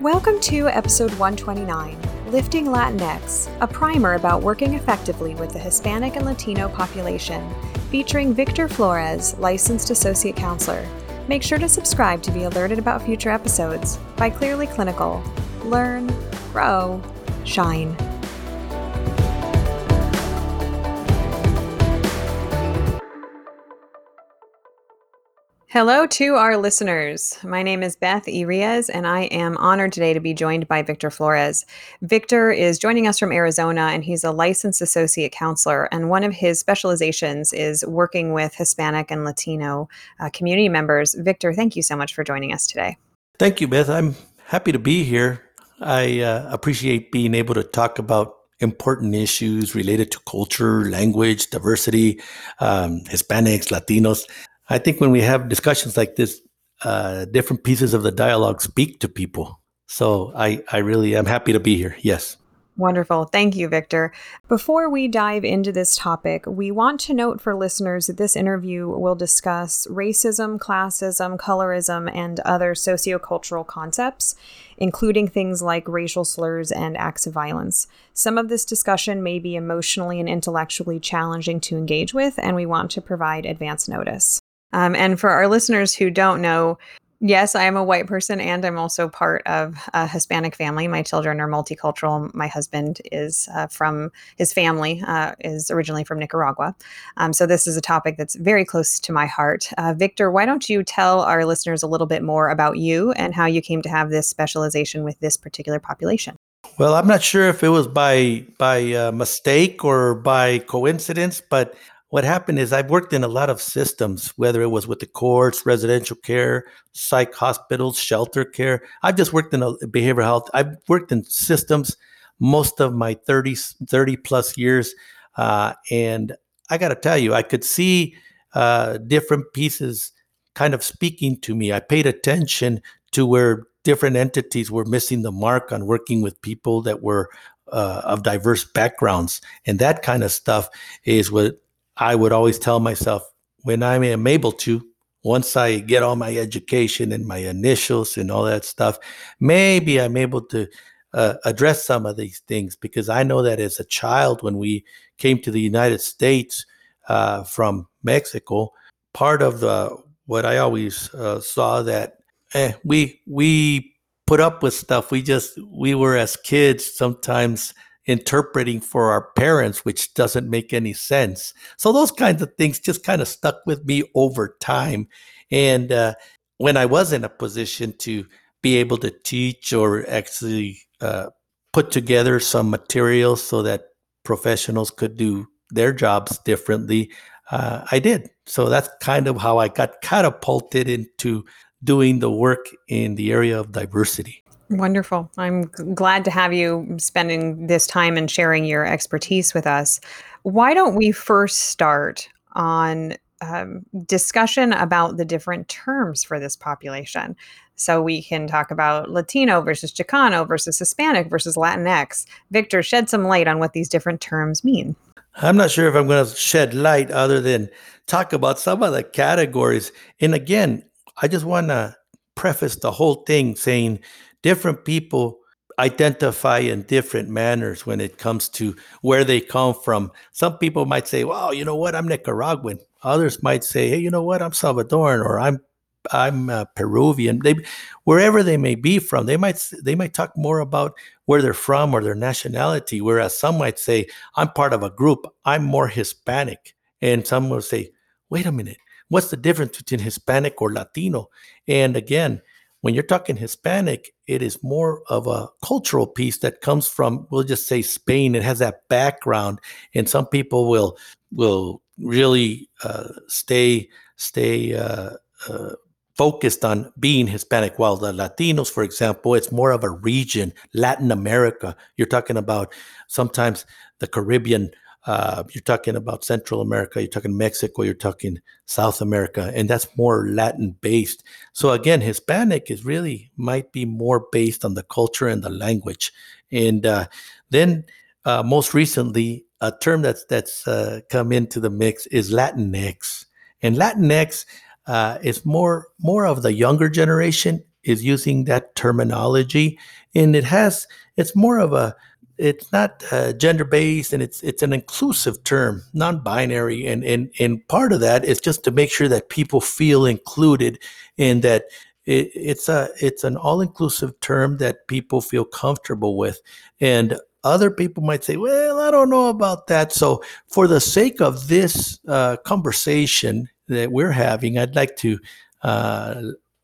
Welcome to episode 129 Lifting Latinx, a primer about working effectively with the Hispanic and Latino population, featuring Victor Flores, licensed associate counselor. Make sure to subscribe to be alerted about future episodes by Clearly Clinical. Learn, grow, shine. Hello to our listeners. My name is Beth Irias, and I am honored today to be joined by Victor Flores. Victor is joining us from Arizona, and he's a licensed associate counselor. And one of his specializations is working with Hispanic and Latino uh, community members. Victor, thank you so much for joining us today. Thank you, Beth. I'm happy to be here. I uh, appreciate being able to talk about important issues related to culture, language, diversity, um, Hispanics, Latinos. I think when we have discussions like this, uh, different pieces of the dialogue speak to people. So I, I really am happy to be here. Yes. Wonderful. Thank you, Victor. Before we dive into this topic, we want to note for listeners that this interview will discuss racism, classism, colorism, and other sociocultural concepts, including things like racial slurs and acts of violence. Some of this discussion may be emotionally and intellectually challenging to engage with, and we want to provide advance notice. Um, and for our listeners who don't know, yes, I am a white person and I'm also part of a Hispanic family. My children are multicultural. My husband is uh, from his family, uh, is originally from Nicaragua. Um, so this is a topic that's very close to my heart. Uh, Victor, why don't you tell our listeners a little bit more about you and how you came to have this specialization with this particular population? Well, I'm not sure if it was by by uh, mistake or by coincidence, but what happened is I've worked in a lot of systems, whether it was with the courts, residential care, psych hospitals, shelter care. I've just worked in a behavioral health. I've worked in systems most of my 30, 30 plus years. Uh, and I got to tell you, I could see uh, different pieces kind of speaking to me. I paid attention to where different entities were missing the mark on working with people that were uh, of diverse backgrounds. And that kind of stuff is what I would always tell myself when I am able to, once I get all my education and my initials and all that stuff, maybe I'm able to uh, address some of these things because I know that as a child, when we came to the United States uh, from Mexico, part of the what I always uh, saw that eh, we we put up with stuff. We just we were as kids sometimes interpreting for our parents, which doesn't make any sense. So those kinds of things just kind of stuck with me over time. And uh, when I was in a position to be able to teach or actually uh, put together some materials so that professionals could do their jobs differently, uh, I did. So that's kind of how I got catapulted into doing the work in the area of diversity. Wonderful. I'm glad to have you spending this time and sharing your expertise with us. Why don't we first start on um, discussion about the different terms for this population? So we can talk about Latino versus Chicano versus Hispanic versus Latinx. Victor, shed some light on what these different terms mean. I'm not sure if I'm going to shed light other than talk about some of the categories. And again, I just want to preface the whole thing saying different people identify in different manners when it comes to where they come from. Some people might say, "Well, you know what? I'm Nicaraguan." Others might say, "Hey, you know what? I'm Salvadoran or I'm I'm uh, Peruvian." They wherever they may be from, they might they might talk more about where they're from or their nationality. Whereas some might say, "I'm part of a group. I'm more Hispanic," and some will say, "Wait a minute." What's the difference between Hispanic or Latino? And again, when you're talking Hispanic, it is more of a cultural piece that comes from, we'll just say Spain. It has that background, and some people will will really uh, stay stay uh, uh, focused on being Hispanic. While the Latinos, for example, it's more of a region, Latin America. You're talking about sometimes the Caribbean uh, you're talking about Central America, you're talking Mexico, you're talking South America, and that's more Latin based. So again, Hispanic is really might be more based on the culture and the language. And uh, then uh, most recently, a term that's that's uh, come into the mix is Latinx, and Latinx uh, is more more of the younger generation. is using that terminology, and it has it's more of a it's not uh, gender based and it's it's an inclusive term non-binary. And and and part of that is just to make sure that people feel included and that it, it's a it's an all-inclusive term that people feel comfortable with. And other people might say well i don't know about that. So for the sake of this uh, conversation that we're having i'd like to uh,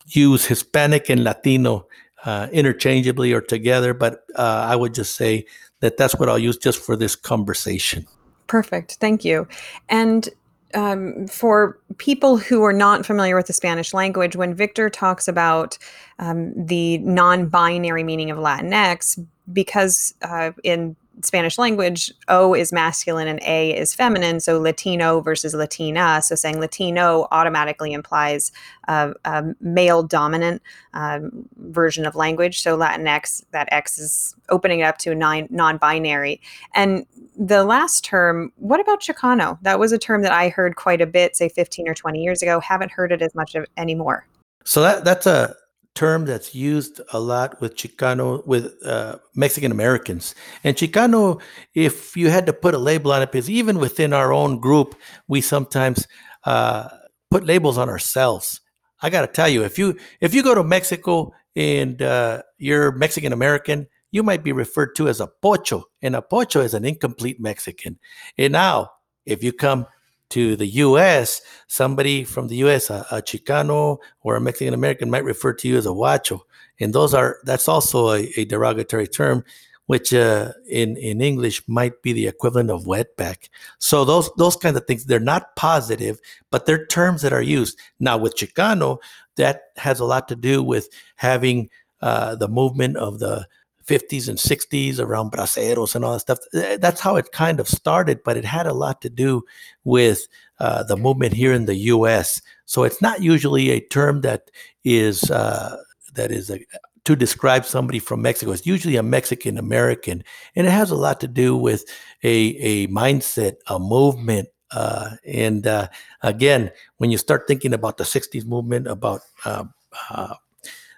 use hispanic and latino uh, interchangeably or together, but uh, I would just say that that's what I'll use just for this conversation. Perfect. Thank you. And um, for people who are not familiar with the Spanish language, when Victor talks about um, the non binary meaning of Latinx, because uh, in Spanish language, O is masculine and A is feminine. So Latino versus Latina. So saying Latino automatically implies a, a male dominant um, version of language. So Latinx, that X is opening it up to a non binary. And the last term, what about Chicano? That was a term that I heard quite a bit, say 15 or 20 years ago. Haven't heard it as much anymore. So that that's a term that's used a lot with Chicano, with uh, Mexican Americans. And Chicano, if you had to put a label on it, because even within our own group, we sometimes uh, put labels on ourselves. I got to tell you, if you if you go to Mexico and uh, you're Mexican American, you might be referred to as a pocho, and a pocho is an incomplete Mexican. And now, if you come to the U.S., somebody from the U.S., a, a Chicano or a Mexican American, might refer to you as a huacho, and those are that's also a, a derogatory term, which uh, in in English might be the equivalent of wetback. So those those kinds of things they're not positive, but they're terms that are used. Now with Chicano, that has a lot to do with having uh, the movement of the 50s and 60s around braceros and all that stuff. That's how it kind of started, but it had a lot to do with uh, the movement here in the U.S. So it's not usually a term that is uh, that is a, to describe somebody from Mexico. It's usually a Mexican American, and it has a lot to do with a a mindset, a movement. Uh, and uh, again, when you start thinking about the '60s movement, about uh, uh,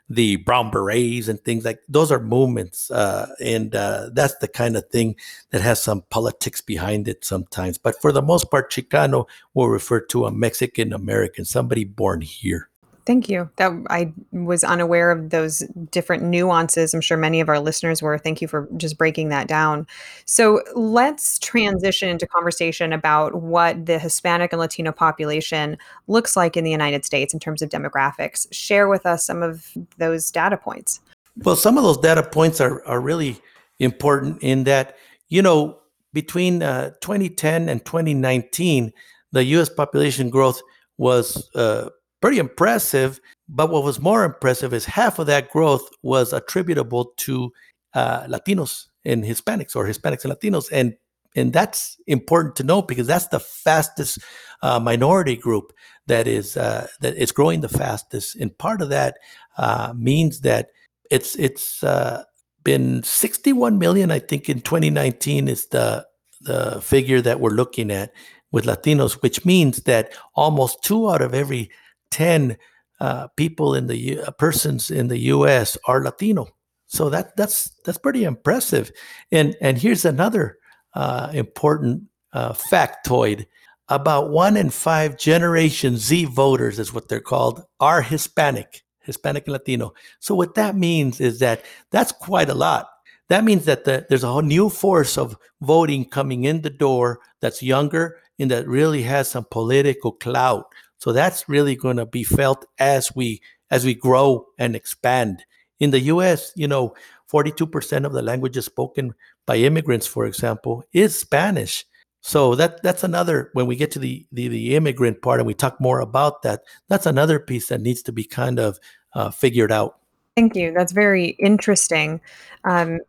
the brown berets and things like those are movements uh, and uh, that's the kind of thing that has some politics behind it sometimes. But for the most part chicano will refer to a mexican american somebody born here Thank you. That I was unaware of those different nuances. I'm sure many of our listeners were. Thank you for just breaking that down. So let's transition into conversation about what the Hispanic and Latino population looks like in the United States in terms of demographics. Share with us some of those data points. Well, some of those data points are, are really important in that, you know, between uh, 2010 and 2019, the US population growth was uh, pretty impressive. But what was more impressive is half of that growth was attributable to uh, Latinos and Hispanics or Hispanics and Latinos. And and that's important to note because that's the fastest uh, minority group that is uh, that is growing the fastest. And part of that uh, means that it's it's uh, been 61 million, I think, in 2019 is the the figure that we're looking at with Latinos, which means that almost two out of every 10 uh, people in the uh, persons in the U.S. are Latino. So that that's that's pretty impressive. And and here's another uh, important uh, factoid: about one in five Generation Z voters, is what they're called, are Hispanic, Hispanic and Latino. So what that means is that that's quite a lot. That means that the, there's a whole new force of voting coming in the door that's younger and that really has some political clout. So that's really going to be felt as we as we grow and expand. In the US, you know, 42% of the languages spoken by immigrants, for example, is Spanish. So that that's another when we get to the, the, the immigrant part and we talk more about that, that's another piece that needs to be kind of uh, figured out. Thank you. That's very interesting. Um,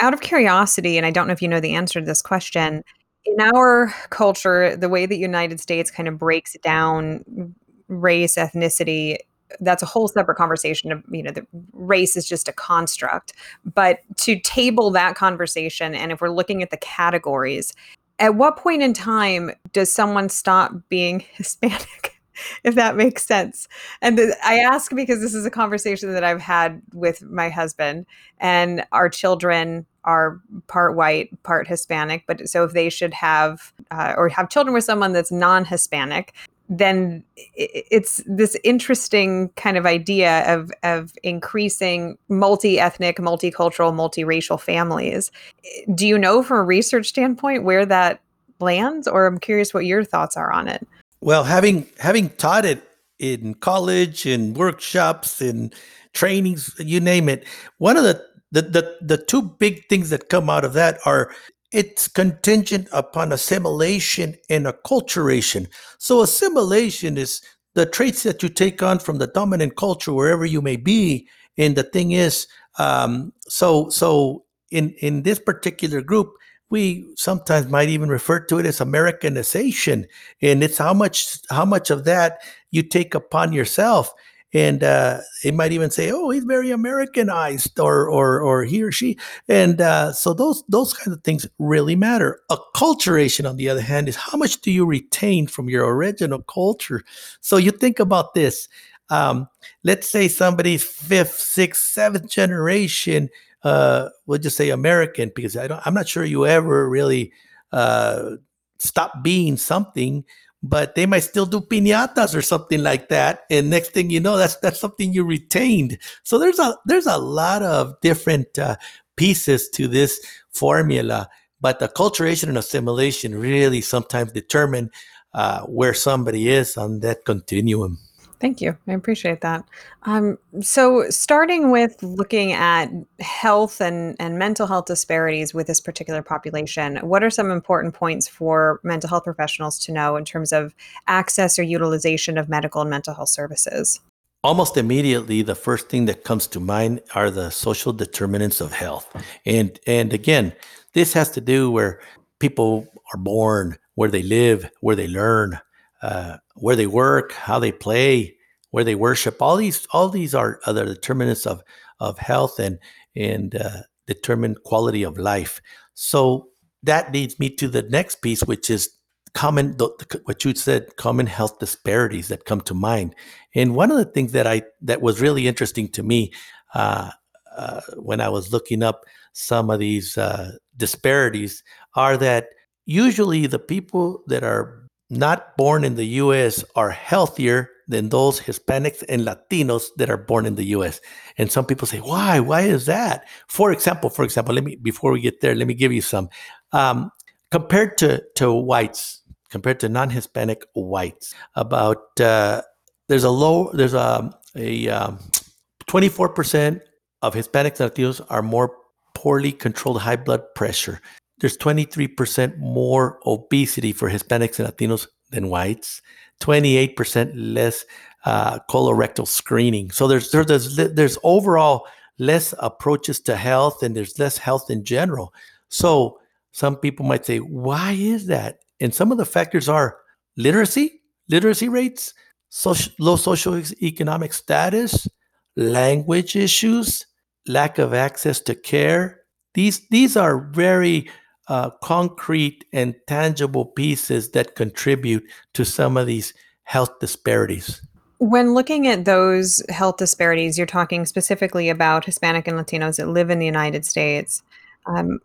out of curiosity, and I don't know if you know the answer to this question, in our culture, the way that United States kind of breaks down race, ethnicity, that's a whole separate conversation of you know the race is just a construct but to table that conversation and if we're looking at the categories at what point in time does someone stop being hispanic if that makes sense. And the, I ask because this is a conversation that I've had with my husband, and our children are part white, part Hispanic. But so if they should have uh, or have children with someone that's non Hispanic, then it's this interesting kind of idea of of increasing multi-ethnic, multicultural, multiracial families. Do you know from a research standpoint where that lands or I'm curious what your thoughts are on it? Well, having having taught it in college and workshops and trainings, you name it, one of the the, the the two big things that come out of that are it's contingent upon assimilation and acculturation. So assimilation is the traits that you take on from the dominant culture wherever you may be. And the thing is, um, so so in in this particular group, we sometimes might even refer to it as Americanization, and it's how much how much of that you take upon yourself and uh, they might even say, "Oh, he's very Americanized," or or or he or she, and uh, so those those kinds of things really matter. Acculturation, on the other hand, is how much do you retain from your original culture. So you think about this. Um, let's say somebody's fifth, sixth, seventh generation. Uh, we'll just say American, because I don't. I'm not sure you ever really uh, stop being something but they might still do piñatas or something like that. And next thing you know, that's that's something you retained. So there's a there's a lot of different uh, pieces to this formula, but the acculturation and assimilation really sometimes determine uh, where somebody is on that continuum. Thank you. I appreciate that. Um, so, starting with looking at health and, and mental health disparities with this particular population, what are some important points for mental health professionals to know in terms of access or utilization of medical and mental health services? Almost immediately, the first thing that comes to mind are the social determinants of health. And, and again, this has to do where people are born, where they live, where they learn, uh, where they work, how they play, where they worship. All these, all these are other determinants of of health and and uh, determine quality of life. So that leads me to the next piece, which is common what you said common health disparities that come to mind and one of the things that i that was really interesting to me uh, uh, when i was looking up some of these uh, disparities are that usually the people that are not born in the US are healthier than those Hispanics and Latinos that are born in the US. And some people say, why? Why is that? For example, for example, let me before we get there, let me give you some. Um, compared to to whites, compared to non-Hispanic whites, about uh, there's a low there's a a um, 24% of Hispanics and Latinos are more poorly controlled high blood pressure there's 23% more obesity for Hispanics and Latinos than whites, 28% less uh, colorectal screening. So there's, there's there's overall less approaches to health, and there's less health in general. So some people might say, why is that? And some of the factors are literacy, literacy rates, social, low status, language issues, lack of access to care. These these are very uh, concrete and tangible pieces that contribute to some of these health disparities. When looking at those health disparities, you're talking specifically about Hispanic and Latinos that live in the United States. Um,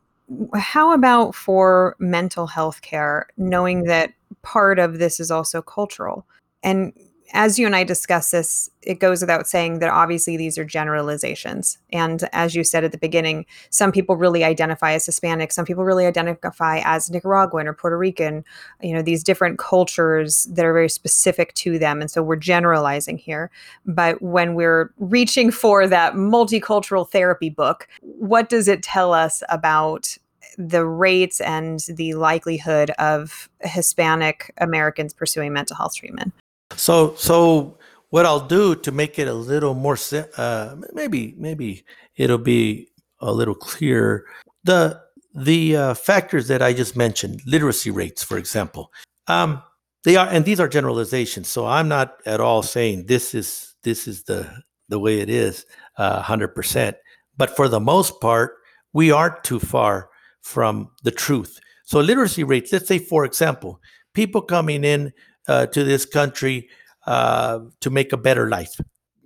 how about for mental health care, knowing that part of this is also cultural? And as you and I discuss this, it goes without saying that obviously these are generalizations. And as you said at the beginning, some people really identify as Hispanic, some people really identify as Nicaraguan or Puerto Rican, you know, these different cultures that are very specific to them. And so we're generalizing here. But when we're reaching for that multicultural therapy book, what does it tell us about the rates and the likelihood of Hispanic Americans pursuing mental health treatment? So, so what I'll do to make it a little more, uh, maybe, maybe it'll be a little clearer. The the uh, factors that I just mentioned, literacy rates, for example, um, they are, and these are generalizations. So I'm not at all saying this is this is the the way it is, uh, hundred percent. But for the most part, we aren't too far from the truth. So literacy rates, let's say, for example, people coming in uh, to this country uh, to make a better life.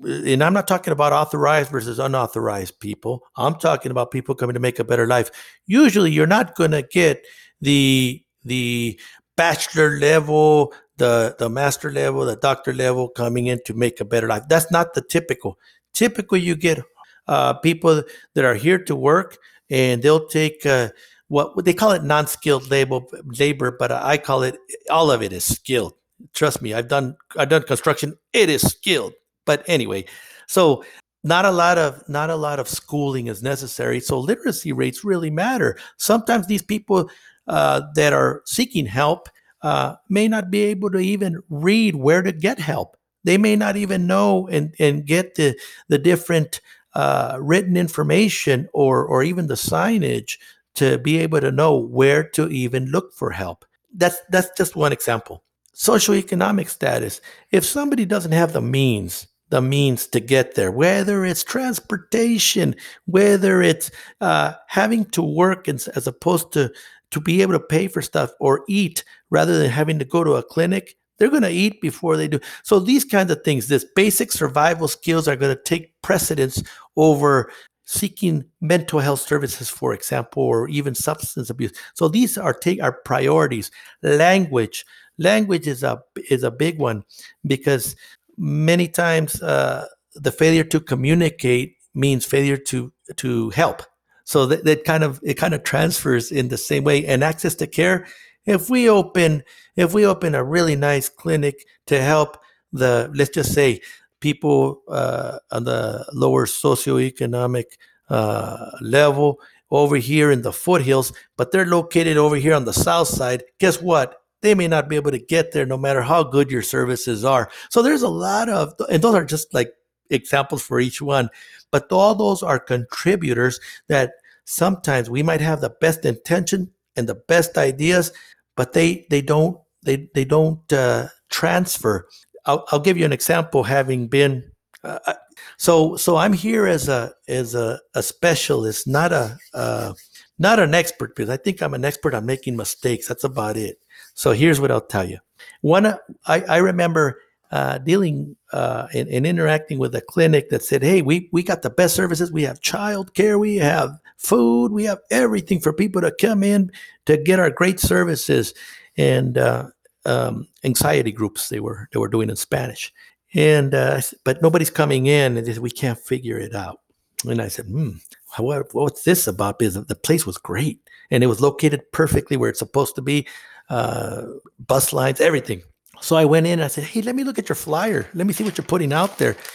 And I'm not talking about authorized versus unauthorized people. I'm talking about people coming to make a better life. Usually, you're not going to get the the bachelor level, the the master level, the doctor level coming in to make a better life. That's not the typical. Typically, you get uh, people that are here to work, and they'll take uh, what they call it non-skilled labor, labor, but I call it all of it is skilled. Trust me, I've done I've done construction. It is skilled. But anyway, so not a lot of not a lot of schooling is necessary. So literacy rates really matter. Sometimes these people uh, that are seeking help uh, may not be able to even read where to get help. They may not even know and, and get the the different uh, written information or or even the signage to be able to know where to even look for help. That's that's just one example. Socioeconomic status. If somebody doesn't have the means, the means to get there, whether it's transportation, whether it's uh, having to work as, as opposed to to be able to pay for stuff or eat rather than having to go to a clinic, they're going to eat before they do. So these kinds of things, this basic survival skills are going to take precedence over seeking mental health services, for example, or even substance abuse. So these are take our priorities. Language, language is a is a big one because many times uh, the failure to communicate means failure to to help. So that, that kind of it kind of transfers in the same way. And access to care, if we open if we open a really nice clinic to help the let's just say people uh, on the lower socioeconomic uh, level over here in the foothills, but they're located over here on the south side. Guess what? They may not be able to get there no matter how good your services are. So there's a lot of, and those are just like examples for each one, but all those are contributors that sometimes we might have the best intention and the best ideas, but they they don't they they don't uh, transfer I'll, I'll give you an example having been uh, uh, so so I'm here as a as a, a specialist, not a uh, not an expert because I think I'm an expert on making mistakes. That's about it. So here's what I'll tell you. One, I, I remember uh, dealing uh, and, interacting with a clinic that said, "Hey, we we got the best services. We have child care. We have food. We have everything for people to come in to get our great services." And uh, um, anxiety groups they were they were doing in Spanish, and uh, but nobody's coming in, and they said, we can't figure it out. And I said, hmm, what, what's this about? Because the place was great, and it was located perfectly where it's supposed to be, uh, bus lines, everything. So I went in and I said, hey, let me look at your flyer. Let me see what you're putting out there.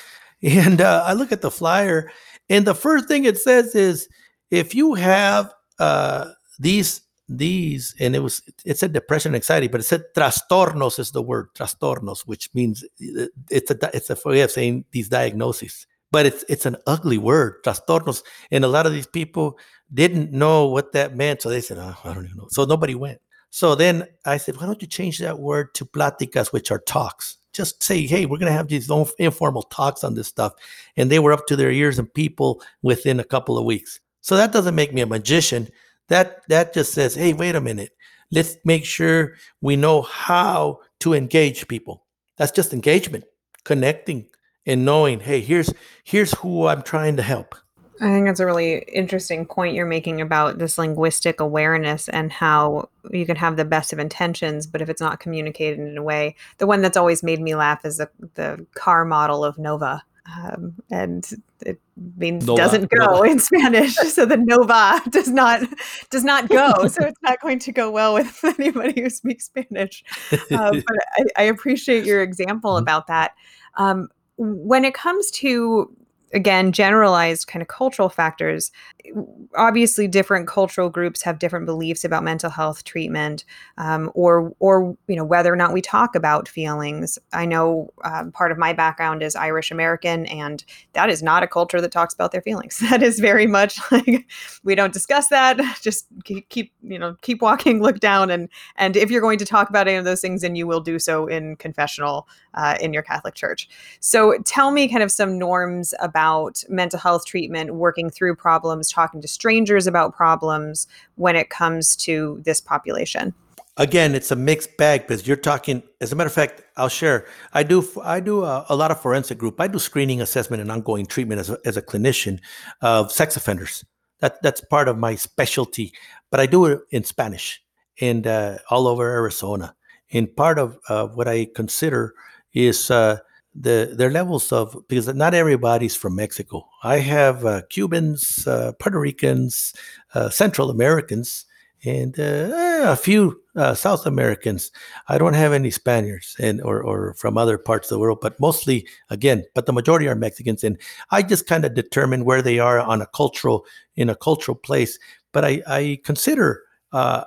And uh, I look at the flyer, and the first thing it says is, if you have uh, these these and it was it said depression and anxiety but it said trastornos is the word trastornos which means it's a it's a way of saying these diagnoses but it's it's an ugly word trastornos and a lot of these people didn't know what that meant so they said oh, i don't even know so nobody went so then i said why don't you change that word to platicas which are talks just say hey we're going to have these informal talks on this stuff and they were up to their ears and people within a couple of weeks so that doesn't make me a magician that that just says, hey, wait a minute. Let's make sure we know how to engage people. That's just engagement, connecting and knowing, hey, here's here's who I'm trying to help. I think that's a really interesting point you're making about this linguistic awareness and how you can have the best of intentions, but if it's not communicated in a way, the one that's always made me laugh is the, the car model of Nova um, and it means no va, doesn't go no va. in Spanish. So the Nova does not does not go. so it's not going to go well with anybody who speaks Spanish. Uh, but I, I, appreciate your example mm-hmm. about that. Um, when it comes to again generalized kind of cultural factors obviously different cultural groups have different beliefs about mental health treatment um, or or you know whether or not we talk about feelings. I know um, part of my background is irish american and that is not a culture that talks about their feelings. That is very much like we don't discuss that. Just keep, keep you know keep walking look down and and if you're going to talk about any of those things then you will do so in confessional uh, in your catholic church. So tell me kind of some norms about mental health treatment working through problems talking to strangers about problems when it comes to this population? again, it's a mixed bag because you're talking. As a matter of fact, I'll share. I do. I do a, a lot of forensic group. I do screening, assessment, and ongoing treatment as a, as a clinician of sex offenders. That that's part of my specialty. But I do it in Spanish and uh, all over Arizona. And part of uh, what I consider is uh, the their levels of because not everybody's from Mexico. I have uh, Cubans, uh, Puerto Ricans, uh, Central Americans and uh, a few uh, South Americans. I don't have any Spaniards and or, or from other parts of the world, but mostly again, but the majority are Mexicans. And I just kind of determine where they are on a cultural in a cultural place. But I, I consider uh,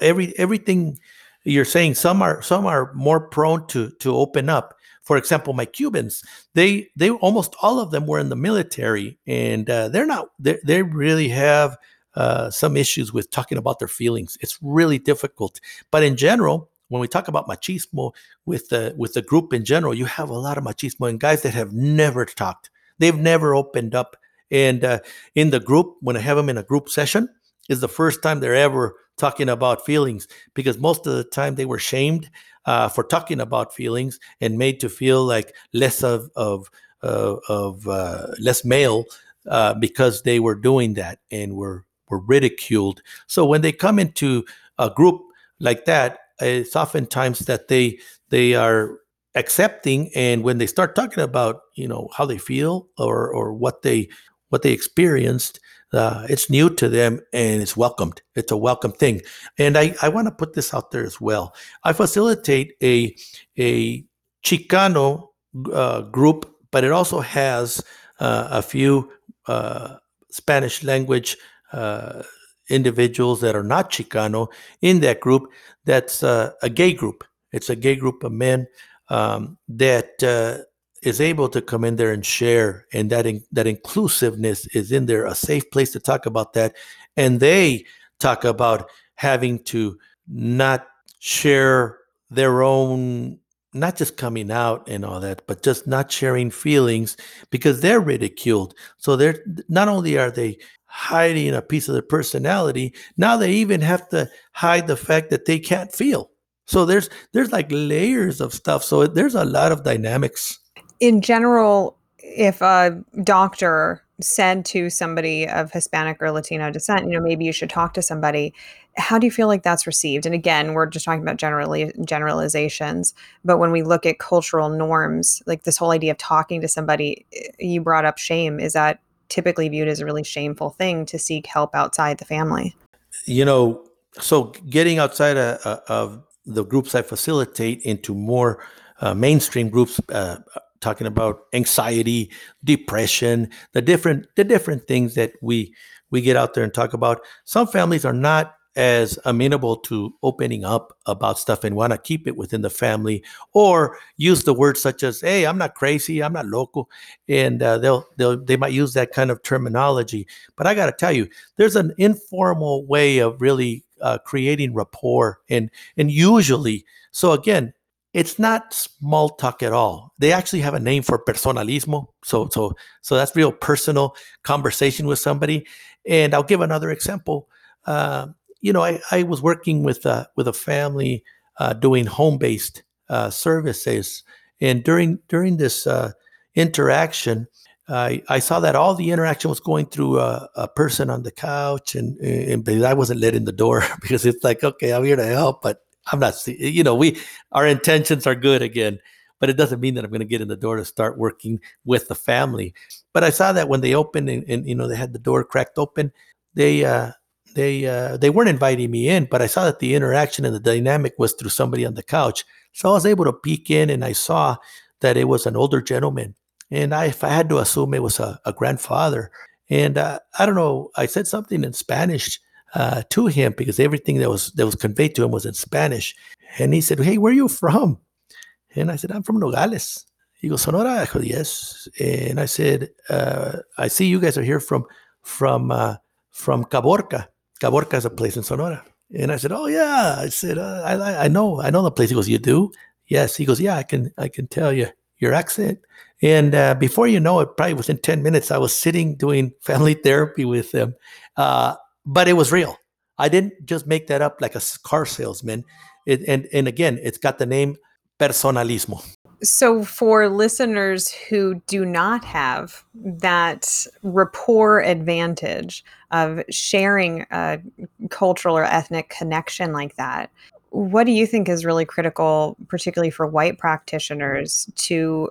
every everything you're saying. Some are some are more prone to to open up. For example, my Cubans, they they almost all of them were in the military, and uh, they're not they they really have uh, some issues with talking about their feelings. It's really difficult. But in general, when we talk about machismo with the with the group in general, you have a lot of machismo and guys that have never talked. They've never opened up. And uh, in the group, when I have them in a group session, is the first time they're ever talking about feelings because most of the time they were shamed uh, for talking about feelings and made to feel like less of of uh, of uh, less male uh, because they were doing that and were were ridiculed. So when they come into a group like that, it's oftentimes that they they are accepting and when they start talking about you know how they feel or or what they what they experienced uh, it's new to them and it's welcomed it's a welcome thing and i i want to put this out there as well i facilitate a a chicano uh, group but it also has uh, a few uh, spanish language uh, individuals that are not Chicano in that group. That's uh, a gay group. It's a gay group of men um, that uh, is able to come in there and share, and that in, that inclusiveness is in there, a safe place to talk about that. And they talk about having to not share their own not just coming out and all that, but just not sharing feelings because they're ridiculed. So they're not only are they hiding a piece of their personality. Now they even have to hide the fact that they can't feel. So there's there's like layers of stuff. So there's a lot of dynamics. In general, if a doctor said to somebody of Hispanic or Latino descent, you know, maybe you should talk to somebody, how do you feel like that's received? And again, we're just talking about generally generalizations, but when we look at cultural norms, like this whole idea of talking to somebody, eh, you brought up shame, is that typically viewed as a really shameful thing to seek help outside the family. You know, so getting outside of, of the groups I facilitate into more uh, mainstream groups, uh, talking about anxiety, depression, the different the different things that we we get out there and talk about. Some families are not as amenable to opening up about stuff and want to keep it within the family or use the words such as hey i'm not crazy i'm not local and uh, they'll they'll they might use that kind of terminology but i got to tell you there's an informal way of really uh, creating rapport and and usually so again it's not small talk at all. They actually have a name for personalismo. So so so that's real personal conversation with somebody. And I'll give another example. Uh, you know, I, I was working with with a family uh, doing home based uh, services, and during during this uh, interaction, I, I saw that all the interaction was going through a, a person on the couch, and, and I wasn't letting the door because it's like, okay, I'm here to help, but I'm not. You know, we our intentions are good again, but it doesn't mean that I'm going to get in the door to start working with the family. But I saw that when they opened and, and you know they had the door cracked open, they uh, they uh, they weren't inviting me in, but I saw that the interaction and the dynamic was through somebody on the couch. So I was able to peek in, and I saw that it was an older gentleman, and I, if I had to assume it was a, a grandfather, and uh, I don't know, I said something in Spanish uh, to him because everything that was that was conveyed to him was in Spanish, and he said, "Hey, where are you from?" And I said, "I'm from Nogales." He goes, "Sonora." I go, "Yes," and I said, uh, "I see you guys are here from from uh, from Caborca." Caborca is a place in Sonora. And I said, "Oh yeah." I said, uh, "I I know I know the place." He goes, "You do?" Yes. He goes, "Yeah, I can I can tell you your accent." And uh, before you know it, probably within ten minutes, I was sitting doing family therapy with them. Uh, but it was real. I didn't just make that up like a car salesman. It, and and again, it's got the name personalismo. So, for listeners who do not have that rapport advantage of sharing a cultural or ethnic connection like that, what do you think is really critical, particularly for white practitioners, to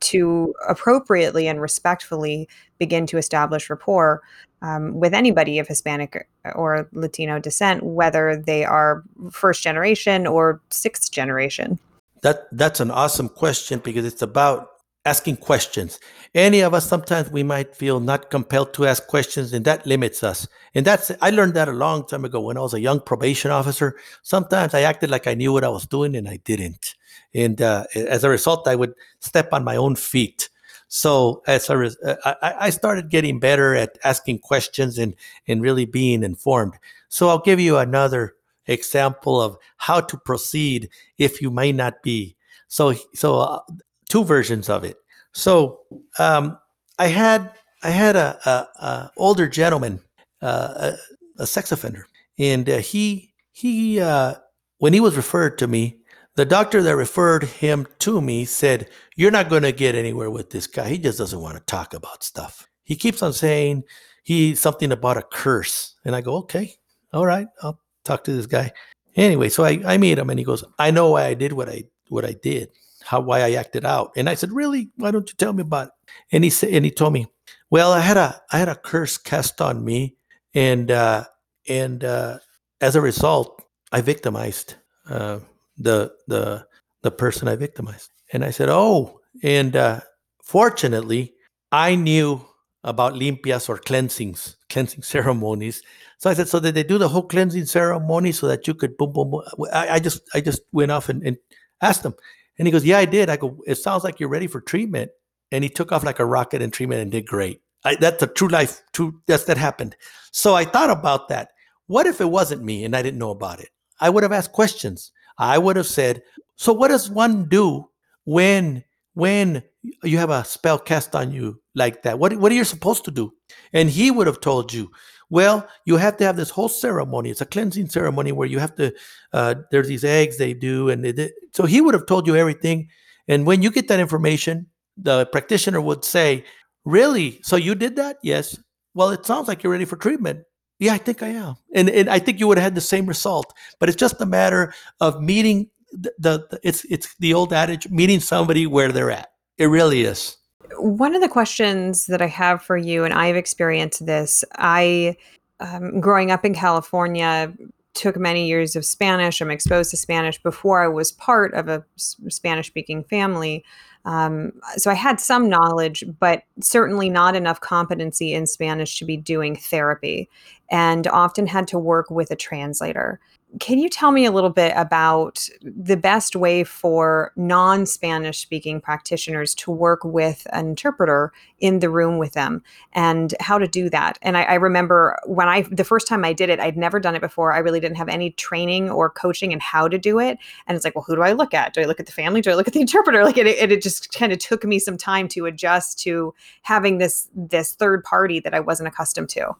to appropriately and respectfully begin to establish rapport um, with anybody of Hispanic or Latino descent, whether they are first generation or sixth generation? That that's an awesome question because it's about asking questions. Any of us sometimes we might feel not compelled to ask questions, and that limits us. And that's I learned that a long time ago when I was a young probation officer. Sometimes I acted like I knew what I was doing, and I didn't. And uh, as a result, I would step on my own feet. So as a res- uh, I, I started getting better at asking questions and and really being informed. So I'll give you another example of how to proceed if you may not be. So, so uh, two versions of it. So, um, I had I had a, a, a older gentleman, uh, a, a, sex offender, and uh, he he uh, when he was referred to me, the doctor that referred him to me said, "You're not going to get anywhere with this guy. He just doesn't want to talk about stuff. He keeps on saying he something about a curse." And I go, "Okay, all right, I'll talk to this guy. Anyway, so I, I meet him and he goes, I know why I did what I what I did, how why I acted out. And I said, Really? Why don't you tell me about it? And he said and he told me, Well, I had a I had a curse cast on me, and uh and uh as a result, I victimized uh the the the person I victimized. And I said, Oh, and uh fortunately, I knew about limpias or cleansings, cleansing ceremonies so I said, so did they do the whole cleansing ceremony so that you could boom, boom, boom? I, I just, I just went off and, and asked him. And he goes, yeah, I did. I go, it sounds like you're ready for treatment. And he took off like a rocket in treatment and did great. I, that's a true life, true, that's, that happened. So I thought about that. What if it wasn't me and I didn't know about it? I would have asked questions. I would have said, so what does one do when, when you have a spell cast on you like that? What, what are you supposed to do? And he would have told you, well, you have to have this whole ceremony. It's a cleansing ceremony where you have to. Uh, there's these eggs they do, and they, so he would have told you everything. And when you get that information, the practitioner would say, "Really? So you did that? Yes. Well, it sounds like you're ready for treatment. Yeah, I think I am. And and I think you would have had the same result. But it's just a matter of meeting the, the it's it's the old adage, meeting somebody where they're at. It really is one of the questions that I have for you, and I've experienced this, I, um, growing up in California, took many years of Spanish. I'm exposed to Spanish before I was part of a Spanish speaking family. Um, so I had some knowledge, but certainly not enough competency in Spanish to be doing therapy, and often had to work with a translator. Can you tell me a little bit about the best way for non Spanish speaking practitioners to work with an interpreter in the room with them and how to do that? And I, I, remember when I, the first time I did it, I'd never done it before. I really didn't have any training or coaching in how to do it. And it's like, well, who do I look at? Do I look at the family? Do I look at the interpreter? Like it, it, it just kind of took me some time to adjust to having this, this third party that I wasn't accustomed to.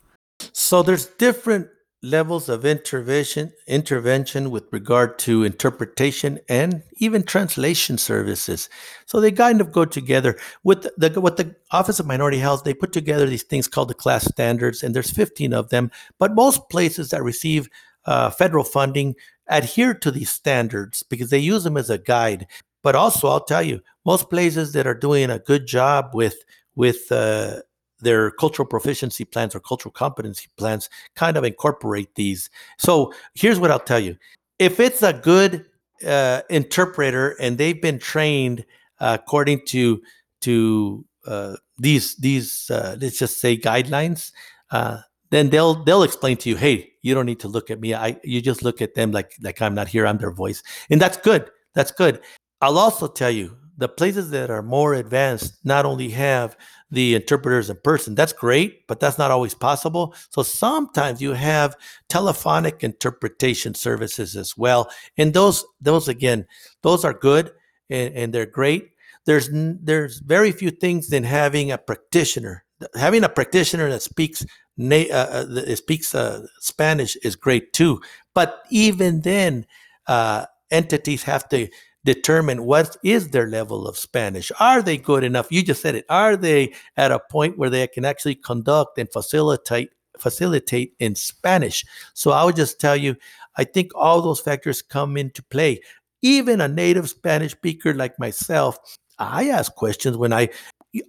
So there's different levels of intervention intervention with regard to interpretation and even translation services. So they kind of go together with the what the office of minority health they put together these things called the CLAS standards and there's 15 of them. But most places that receive uh, federal funding adhere to these standards because they use them as a guide. But also i'll tell you most places that are doing a good job with with uh, their cultural proficiency plans or cultural competency plans kind of incorporate these. So here's what I'll tell you if it's a good uh, interpreter and they've been trained uh, according to to uh, these these uh, let's just say guidelines, uh, then they'll they'll explain to you, hey, you don't need to look at me. I you just look at them like like I'm not here. I'm their voice, and that's good. That's good. I'll also tell you the places that are more advanced not only have the interpreters in person. That's great, but that's not always possible. So sometimes you have telephonic interpretation services as well. And those, those again, those are good and, and they're great. There's there's very few things than having a practitioner, having a practitioner that speaks na- uh, uh speaks uh, Spanish is great too. But even then, uh, entities have to determine what is their level of Spanish. Are they good enough? You just said it. Are they at a point where they can actually conduct and facilitate facilitate in Spanish? So I would just tell you, I think all those factors come into play. Even a native Spanish speaker like myself, I ask questions when I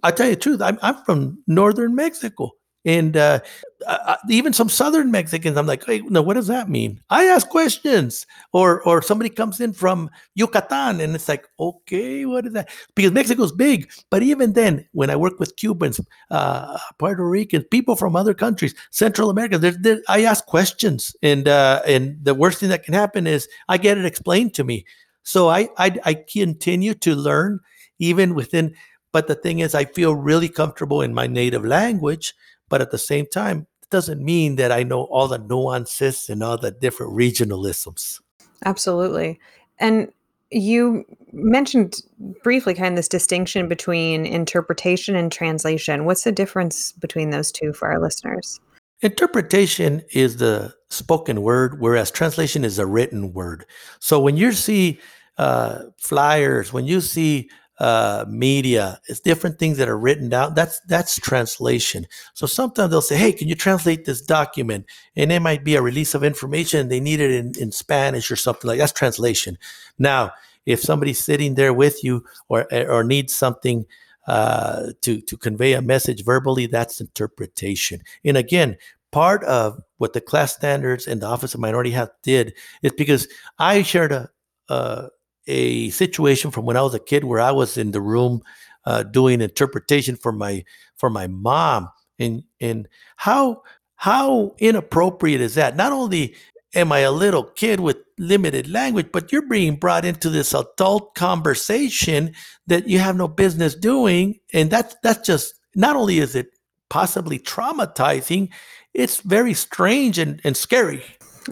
I tell you the truth, I'm, I'm from northern Mexico. And uh, uh, even some Southern Mexicans, I'm like, hey, no, what does that mean? I ask questions, or or somebody comes in from Yucatan, and it's like, okay, what is that? Because Mexico's big, but even then, when I work with Cubans, uh, Puerto Ricans, people from other countries, Central America, there, there, I ask questions, and uh, and the worst thing that can happen is I get it explained to me. So I I, I continue to learn even within. But the thing is, I feel really comfortable in my native language but at the same time, it doesn't mean that I know all the nuances and all the different regionalisms. Absolutely. And you mentioned briefly kind of this distinction between interpretation and translation. What's the difference between those two for our listeners? Interpretation is the spoken word, whereas translation is a written word. So when you see uh, flyers, when you see uh, media. It's different things that are written down. That's that's translation. So sometimes they'll say, "Hey, can you translate this document?" And it might be a release of information. They need it in, in Spanish or something like that's translation. Now, if somebody's sitting there with you or or needs something uh, to to convey a message verbally, that's interpretation. And again, part of what the CLAS standards and the Office of Minority Health did is because I shared a, a a situation from when I was a kid where I was in the room uh, doing interpretation for my for my mom, and and how how inappropriate is that? Not only am I a little kid with limited language, but you're being brought into this adult conversation that you have no business doing, and that's that's just not only is it possibly traumatizing, it's very strange and, and scary.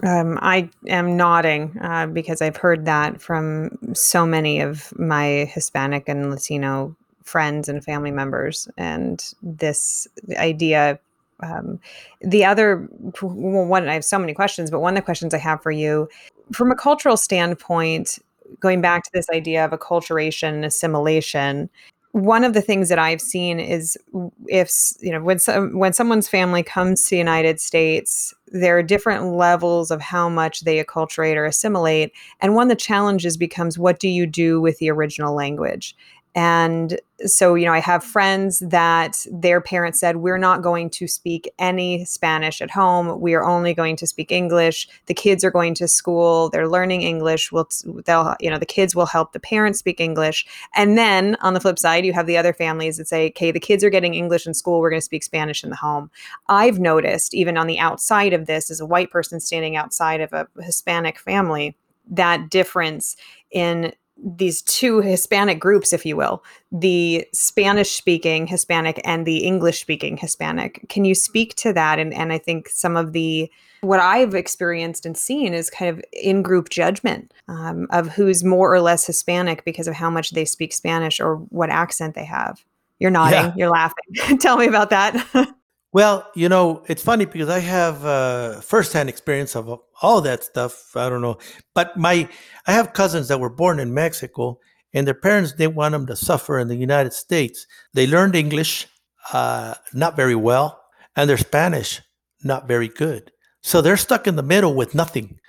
Um, I am nodding uh, because I've heard that from so many of my Hispanic and Latino friends and family members. And this idea, um, the other one, I have so many questions, but one of the questions I have for you from a cultural standpoint, going back to this idea of acculturation and assimilation, one of the things that I've seen is if you know when some when someone's family comes to the United States, there are different levels of how much they acculturate or assimilate, and one of the challenges becomes what do you do with the original language? And so, you know, I have friends that their parents said, We're not going to speak any Spanish at home. We are only going to speak English. The kids are going to school. They're learning English. We'll, they'll, you know, the kids will help the parents speak English. And then on the flip side, you have the other families that say, Okay, the kids are getting English in school. We're going to speak Spanish in the home. I've noticed, even on the outside of this, as a white person standing outside of a Hispanic family, that difference in these two Hispanic groups, if you will, the Spanish speaking Hispanic and the English speaking Hispanic. Can you speak to that? And, and I think some of the, what I've experienced and seen is kind of in group judgment um, of who's more or less Hispanic because of how much they speak Spanish or what accent they have. You're nodding, yeah. you're laughing. Tell me about that. Well, you know, it's funny because I have uh, firsthand experience of all that stuff. I don't know, but my I have cousins that were born in Mexico, and their parents didn't want them to suffer in the United States. They learned English uh, not very well, and their Spanish not very good. So they're stuck in the middle with nothing.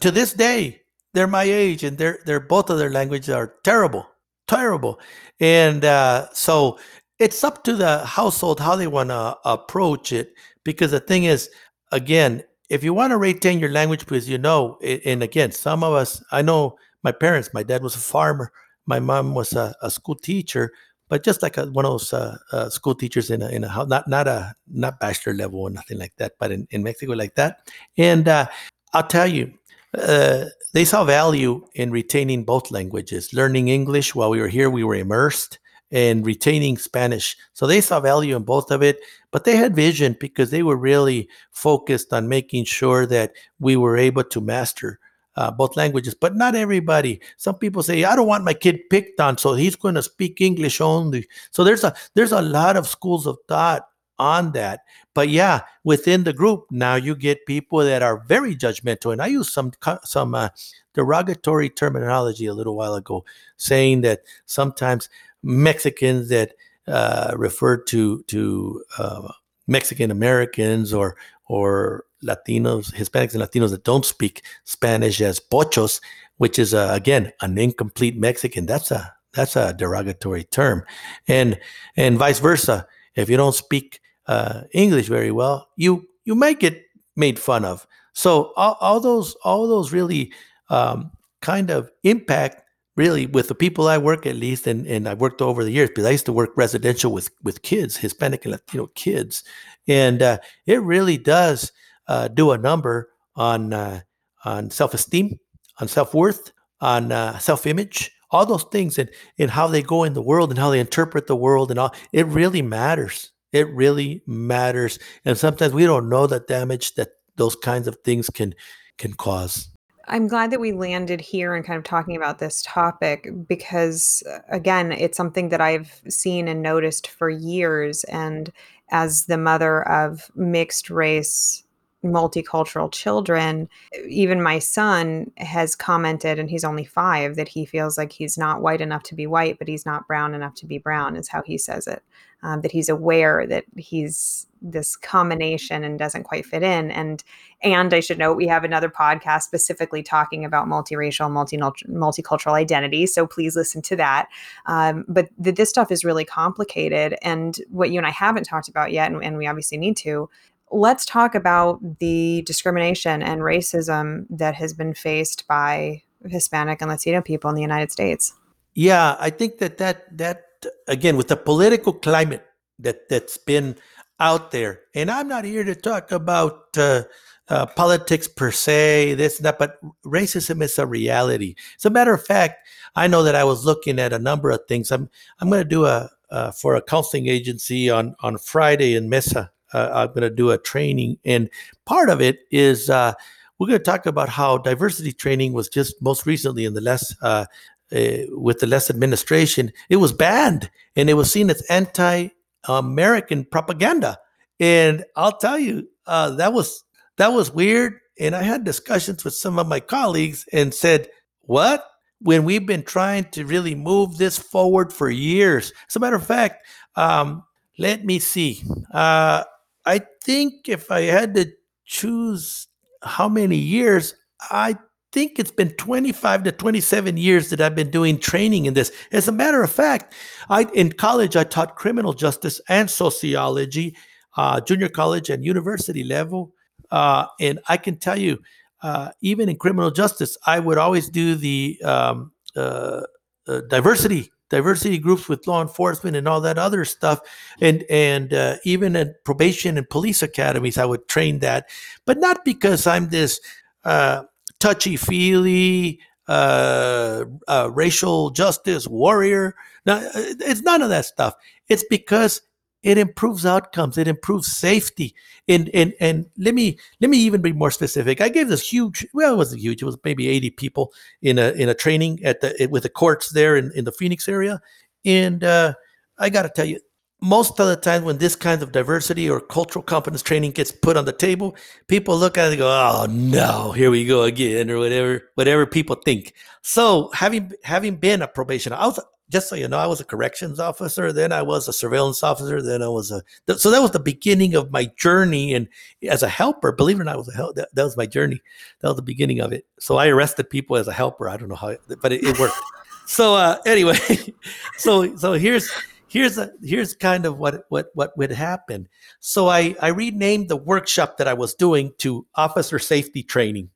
To this day, they're my age, and they're they're both of their languages are terrible, terrible, and uh, so it's up to the household how they want to approach it. Because the thing is, again, if you want to retain your language, because you know, and again, some of us, I know my parents, my dad was a farmer, my mom was a, a school teacher, but just like a, one of those uh, uh, school teachers in a, in a house, not not a not bachelor level or nothing like that, but in, in Mexico like that. And uh, I'll tell you, uh, they saw value in retaining both languages. Learning English while we were here, we were immersed and retaining Spanish. So they saw value in both of it, but they had vision because they were really focused on making sure that we were able to master uh, both languages. But not everybody. Some people say, "I don't want my kid picked on, so he's going to speak English only." So there's a there's a lot of schools of thought on that. But yeah, within the group now you get people that are very judgmental, and I used some some uh, derogatory terminology a little while ago, saying that sometimes Mexicans that uh, refer to to uh, Mexican Americans or or Latinos, Hispanics and Latinos that don't speak Spanish as pochos, which is uh, again an incomplete Mexican. That's a that's a derogatory term, and and vice versa. If you don't speak uh, English very well, you you might get made fun of. So all, all those all those really um, kind of impact really with the people I work at least, and, and I worked over the years because I used to work residential with with kids, Hispanic and Latino kids, and uh, it really does uh, do a number on uh, on self esteem, on self worth, on uh, self image, all those things, and and how they go in the world and how they interpret the world, and all. It really matters. It really matters, and sometimes we don't know the damage that those kinds of things can can cause. I'm glad that we landed here and kind of talking about this topic because, uh, again, it's something that I've seen and noticed for years. And as the mother of mixed race, multicultural children, even my son has commented, and he's only five, that he feels like he's not white enough to be white, but he's not brown enough to be brown, is how he says it. Um, that he's aware that he's this combination and doesn't quite fit in. And and i should note we have another podcast specifically talking about multiracial multi multicultural identity so please listen to that. Um, but th- this stuff is really complicated and what you and i haven't talked about yet and, and we obviously need to let's talk about the discrimination and racism that has been faced by hispanic and latino people in the united states yeah i think that that that again with the political climate that that's been out there, and I'm not here to talk about uh, uh, politics per se, this and that, but racism is a reality. As a matter of fact, I know that I was looking at a number of things. I'm I'm going to do a uh, for a counseling agency on on Friday in Mesa. Uh, I'm going to do a training, and part of it is uh, we're going to talk about how diversity training was just most recently in the last uh, uh, with the less administration, it was banned and it was seen as anti-American propaganda. And I'll tell you, uh, that was that was weird. And I had discussions with some of my colleagues and said, "What? When we've been trying to really move this forward for years." As a matter of fact, um, let me see. Uh, I think if I had to choose how many years, I think it's been 25 to 27 years that I've been doing training in this. As a matter of fact, I in college I taught criminal justice and sociology, uh, junior college and university level, uh, and I can tell you, uh, even in criminal justice, I would always do the um, uh, uh, diversity diversity groups with law enforcement and all that other stuff and and uh, even at probation and police academies i would train that but not because i'm this uh, touchy feely, uh, uh, racial justice warrior. Now, it's none of that stuff. It's because it improves outcomes. It improves safety. And and and let me let me even be more specific. I gave this huge. Well, it wasn't huge. It was maybe eighty people in a in a training at the with the courts there in, in the Phoenix area. And uh, I got to tell you, most of the time when this kind of diversity or cultural competence training gets put on the table, people look at it and go, "Oh no, here we go again," or whatever, whatever people think. So having having been a probation, I was just so you know, I was a corrections officer. Then I was a surveillance officer. Then I was a so that was the beginning of my journey. And as a helper, believe it or not, was a help. That, that, was my journey. That was the beginning of it. So I arrested people as a helper. I don't know how, but it, it worked. so uh, anyway, so so here's here's a here's kind of what what what would happen. So I I renamed the workshop that I was doing to officer safety training,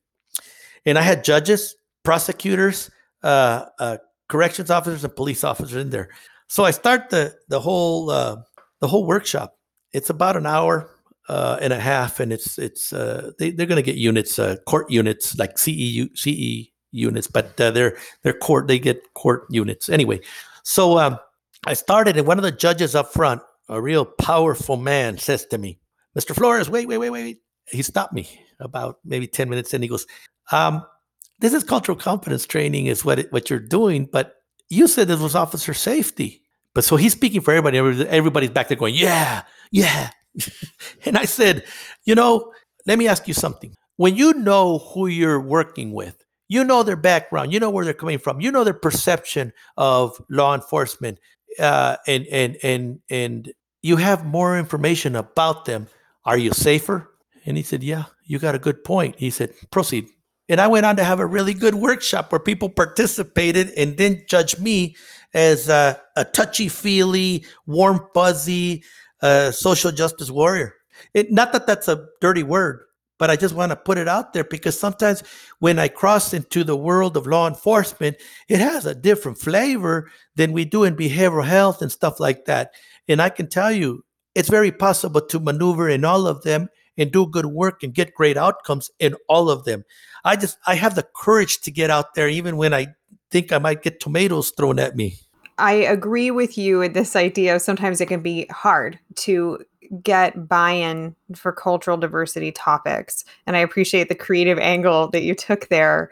and I had judges, prosecutors, uh, uh, corrections officers, and police officers in there. So I start the the whole uh, the whole workshop. It's about an hour uh, and a half, and it's it's uh, they they're going to get units, uh, court units like CEU CE units, but uh, they're they're court they get court units anyway. So um, I started, and one of the judges up front, a real powerful man, says to me, Mr. Flores, wait, wait, wait, wait. He stopped me about maybe 10 minutes and he goes, um, This is cultural competence training, is what, it, what you're doing, but you said this was officer safety. But so he's speaking for everybody. Everybody's back there going, Yeah, yeah, and I said, you know, let me ask you something. When you know who you're working with, you know their background, you know where they're coming from, you know their perception of law enforcement, uh, and and and and you have more information about them. Are you safer? And he said, Yeah, you got a good point. He said, Proceed. And I went on to have a really good workshop where people participated and didn't judge me as a, a touchy feely, warm, fuzzy uh, social justice warrior. It, not that that's a dirty word, but I just want to put it out there because sometimes when I cross into the world of law enforcement, it has a different flavor than we do in behavioral health and stuff like that. And I can tell you, it's very possible to maneuver in all of them and do good work and get great outcomes in all of them. I just I have the courage to get out there even when I think I might get tomatoes thrown at me. I agree with you with this idea of sometimes it can be hard to get buy-in for cultural diversity topics and I appreciate the creative angle that you took there.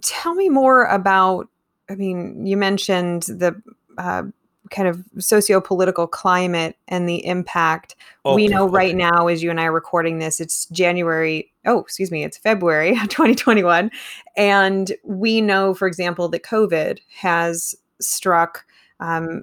Tell me more about I mean, you mentioned the uh, kind of socio-political climate and the impact. Okay, we know right now, as you and I are recording this, it's January. Oh, excuse me, it's February 2021. And we know, for example, that COVID has struck um,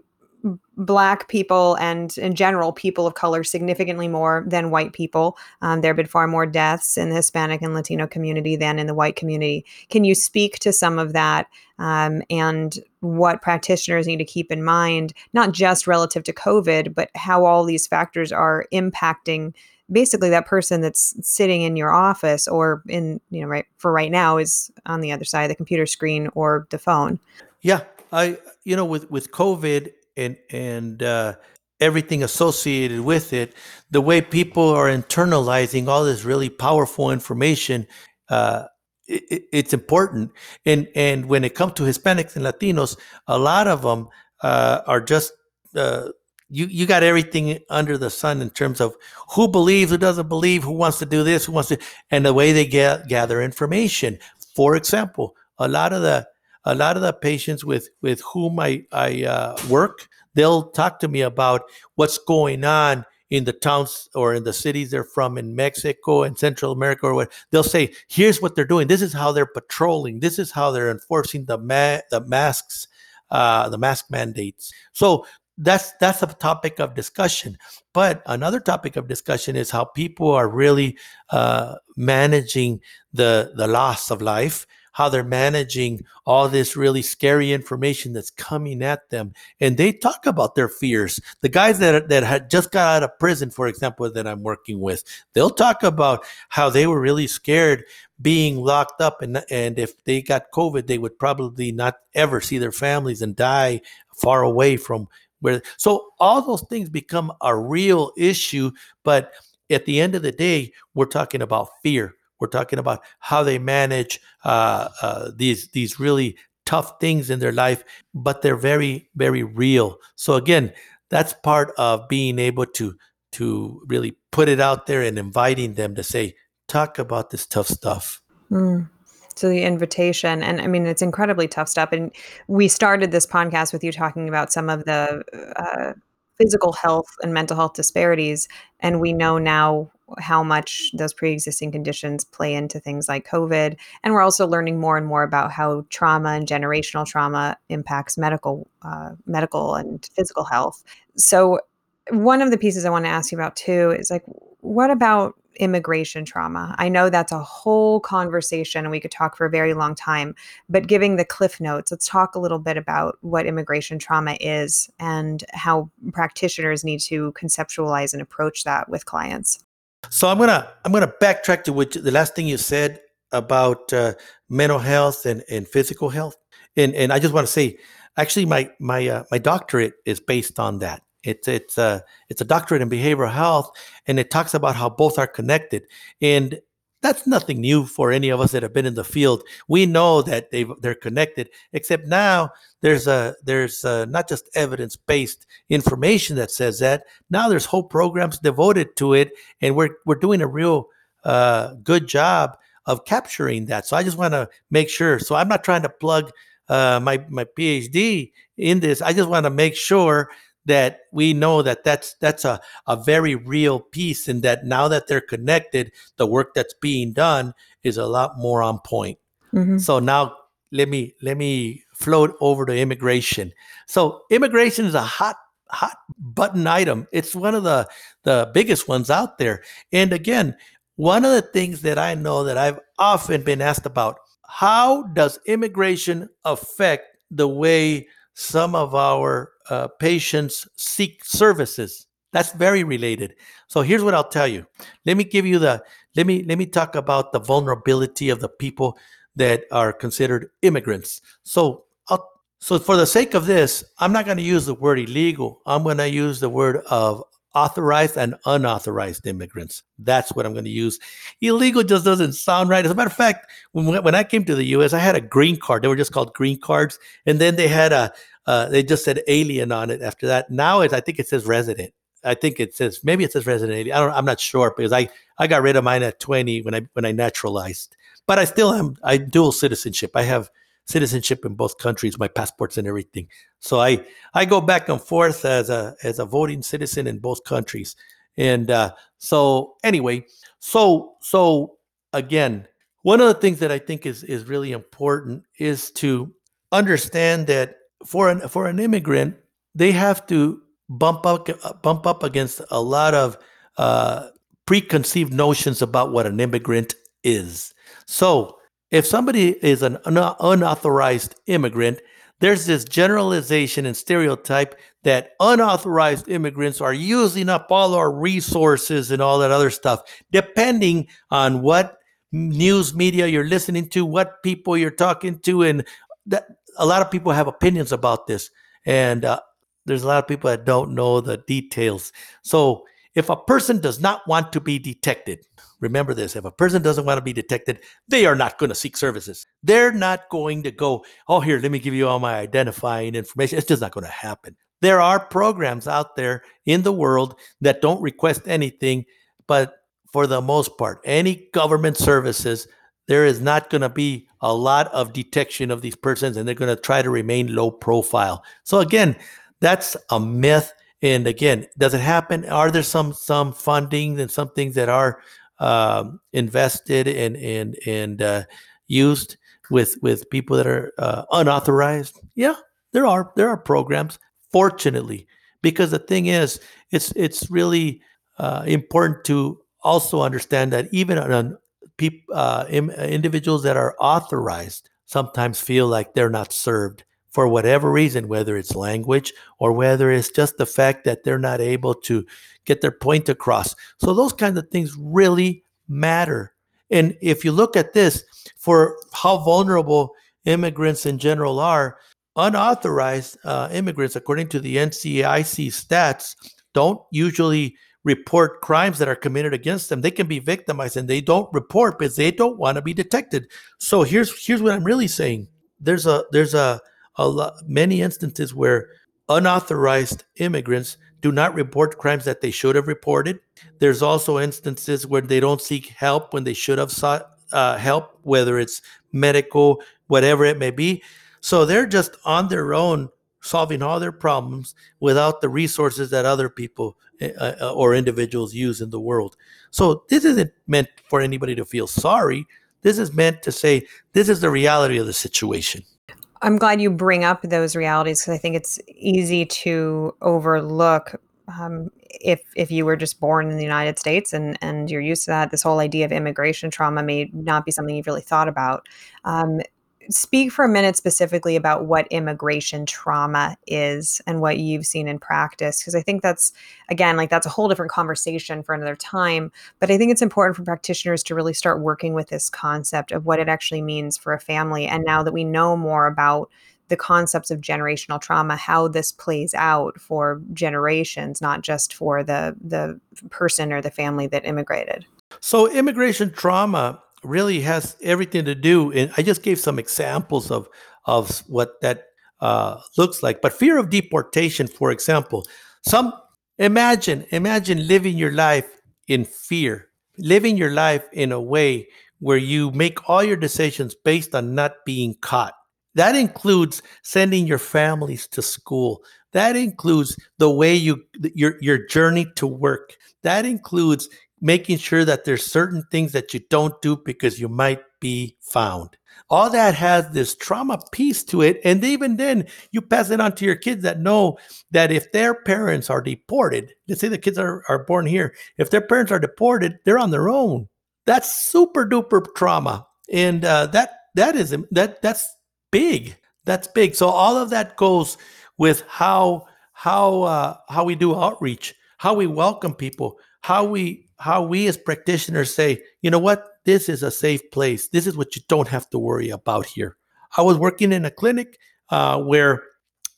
black people and in general people of color significantly more than white people. Um, there have been far more deaths in the hispanic and latino community than in the white community. Can you speak to some of that um, and what practitioners need to keep in mind not just relative to covid but how all these factors are impacting basically that person that's sitting in your office or in you know right for right now is on the other side of the computer screen or the phone? Yeah i you know with with covid and and uh, everything associated with it, the way people are internalizing all this really powerful information, uh, it, it's important. And and when it comes to Hispanics and Latinos, a lot of them uh, are just uh, you you got everything under the sun in terms of who believes, who doesn't believe, who wants to do this, who wants to, and the way they get gather information. For example, a lot of the a lot of the patients with with whom I I uh, work, they'll talk to me about what's going on in the towns or in the cities they're from in Mexico and Central America or what. They'll say, "Here's what they're doing. This is how they're patrolling. This is how they're enforcing the ma- the masks, uh, the mask mandates." So that's that's a topic of discussion. But another topic of discussion is how people are really uh, managing the the loss of life how they're managing all this really scary information that's coming at them. And they talk about their fears. The guys that, that had just got out of prison, for example, that I'm working with, they'll talk about how they were really scared being locked up. And, and if they got COVID, they would probably not ever see their families and die far away from where. So all those things become a real issue. But at the end of the day, we're talking about fear we're talking about how they manage uh, uh, these these really tough things in their life, but they're very very real. So again, that's part of being able to to really put it out there and inviting them to say, talk about this tough stuff. Mm. So the invitation, and I mean, it's incredibly tough stuff. And we started this podcast with you talking about some of the uh, physical health and mental health disparities, and we know now how much those pre-existing conditions play into things like covid and we're also learning more and more about how trauma and generational trauma impacts medical uh, medical and physical health. So one of the pieces i want to ask you about too is like what about immigration trauma? I know that's a whole conversation and we could talk for a very long time but giving the cliff notes let's talk a little bit about what immigration trauma is and how practitioners need to conceptualize and approach that with clients so I'm gonna I'm gonna backtrack to which the last thing you said about uh, mental health and, and physical health, and and I just want to say, actually, my my uh, my doctorate is based on that. It's it's a uh, it's a doctorate in behavioral health, and it talks about how both are connected. And that's nothing new for any of us that have been in the field. We know that they they're connected. Except now there's a there's a, not just evidence based information that says that. Now there's whole programs devoted to it, and we're we're doing a real uh, good job of capturing that. So I just want to make sure. So I'm not trying to plug uh, my my PhD in this. I just want to make sure that we know that that's that's a, a very real piece and that now that they're connected the work that's being done is a lot more on point. Mm-hmm. so now let me let me float over to immigration. So immigration is a hot hot button item. It's one of the the biggest ones out there. And again one of the things that i know that i've often been asked about how does immigration affect the way some of our uh, patients seek services. That's very related. So here's what I'll tell you. Let me give you the let me let me talk about the vulnerability of the people that are considered immigrants. So I'll, so for the sake of this, I'm not going to use the word illegal. I'm going to use the word of authorized and unauthorized immigrants. That's what I'm going to use. Illegal just doesn't sound right. As a matter of fact, when, when I came to the U.S., I had a green card. They were just called green cards, and then they had a uh, they just said alien on it. After that, now it I think it says resident. I think it says maybe it says resident alien. I don't. I'm not sure because I I got rid of mine at 20 when I when I naturalized. But I still am. I dual citizenship. I have citizenship in both countries, my passports and everything. So I I go back and forth as a as a voting citizen in both countries. And uh, so anyway, so so again, one of the things that I think is is really important is to understand that for an for an immigrant, they have to bump up bump up against a lot of uh, preconceived notions about what an immigrant is. So if somebody is an unauthorized immigrant, there's this generalization and stereotype that unauthorized immigrants are using up all our resources and all that other stuff, depending on what news media you're listening to, what people you're talking to, and that a lot of people have opinions about this, and uh, there's a lot of people that don't know the details. So if a person does not want to be detected, remember this if a person doesn't want to be detected, they are not going to seek services. They're not going to go, oh, here, let me give you all my identifying information. It's just not going to happen. There are programs out there in the world that don't request anything, but for the most part, any government services, there is not going to be a lot of detection of these persons and they're going to try to remain low profile. So, again, that's a myth and again, does it happen? Are there some some funding and some things that are um, invested and and and uh, used with with people that are uh, unauthorized? Yeah, there are there are programs. Fortunately, because the thing is, it's it's really uh, important to also understand that even on people uh, individuals that are authorized sometimes feel like they're not served for whatever reason, whether it's language or whether it's just the fact that they're not able to get their point across. So, those kinds of things really matter. And if you look at this, for how vulnerable immigrants in general are, unauthorized uh, immigrants, according to the NCIC stats, don't usually report crimes that are committed against them. They can be victimized and they don't report because they don't want to be detected. So here's here's what I'm really saying. There's a there's a a lot, many instances where unauthorized immigrants do not report crimes that they should have reported. There's also instances where they don't seek help when they should have sought uh, help, whether it's medical, whatever it may be. So they're just on their own solving all their problems without the resources that other people uh, uh or individuals use in the world. So this isn't meant for anybody to feel sorry. This is meant to say this is the reality of the situation. I'm glad you bring up those realities because I think it's easy to overlook um, if if you were just born in the United States and and you're used to that. This whole idea of immigration trauma may not be something you've really thought about. Um, speak for a minute specifically about what immigration trauma is and what you've seen in practice because i think that's again like that's a whole different conversation for another time but i think it's important for practitioners to really start working with this concept of what it actually means for a family and now that we know more about the concepts of generational trauma how this plays out for generations not just for the the person or the family that immigrated. So immigration trauma really has everything to do. And I just gave some examples of of what that uh, looks like. But fear of deportation, for example, some imagine imagine living your life in fear, living your life in a way where you make all your decisions based on not being caught. That includes sending your families to school, That includes the way you your your journey to work. That includes making sure that there's certain things that you don't do because you might be found. All that has this trauma piece to it. And even then, you pass it on to your kids that know that if their parents are deported, let's say the kids are, are born here, if their parents are deported, they're on their own. That's super duper trauma. And uh, that that is that that's big. That's big. So all of that goes with how how uh, how we do outreach, how we welcome people, how we how we as practitioners say, you know what, this is a safe place. This is what you don't have to worry about here. I was working in a clinic uh, where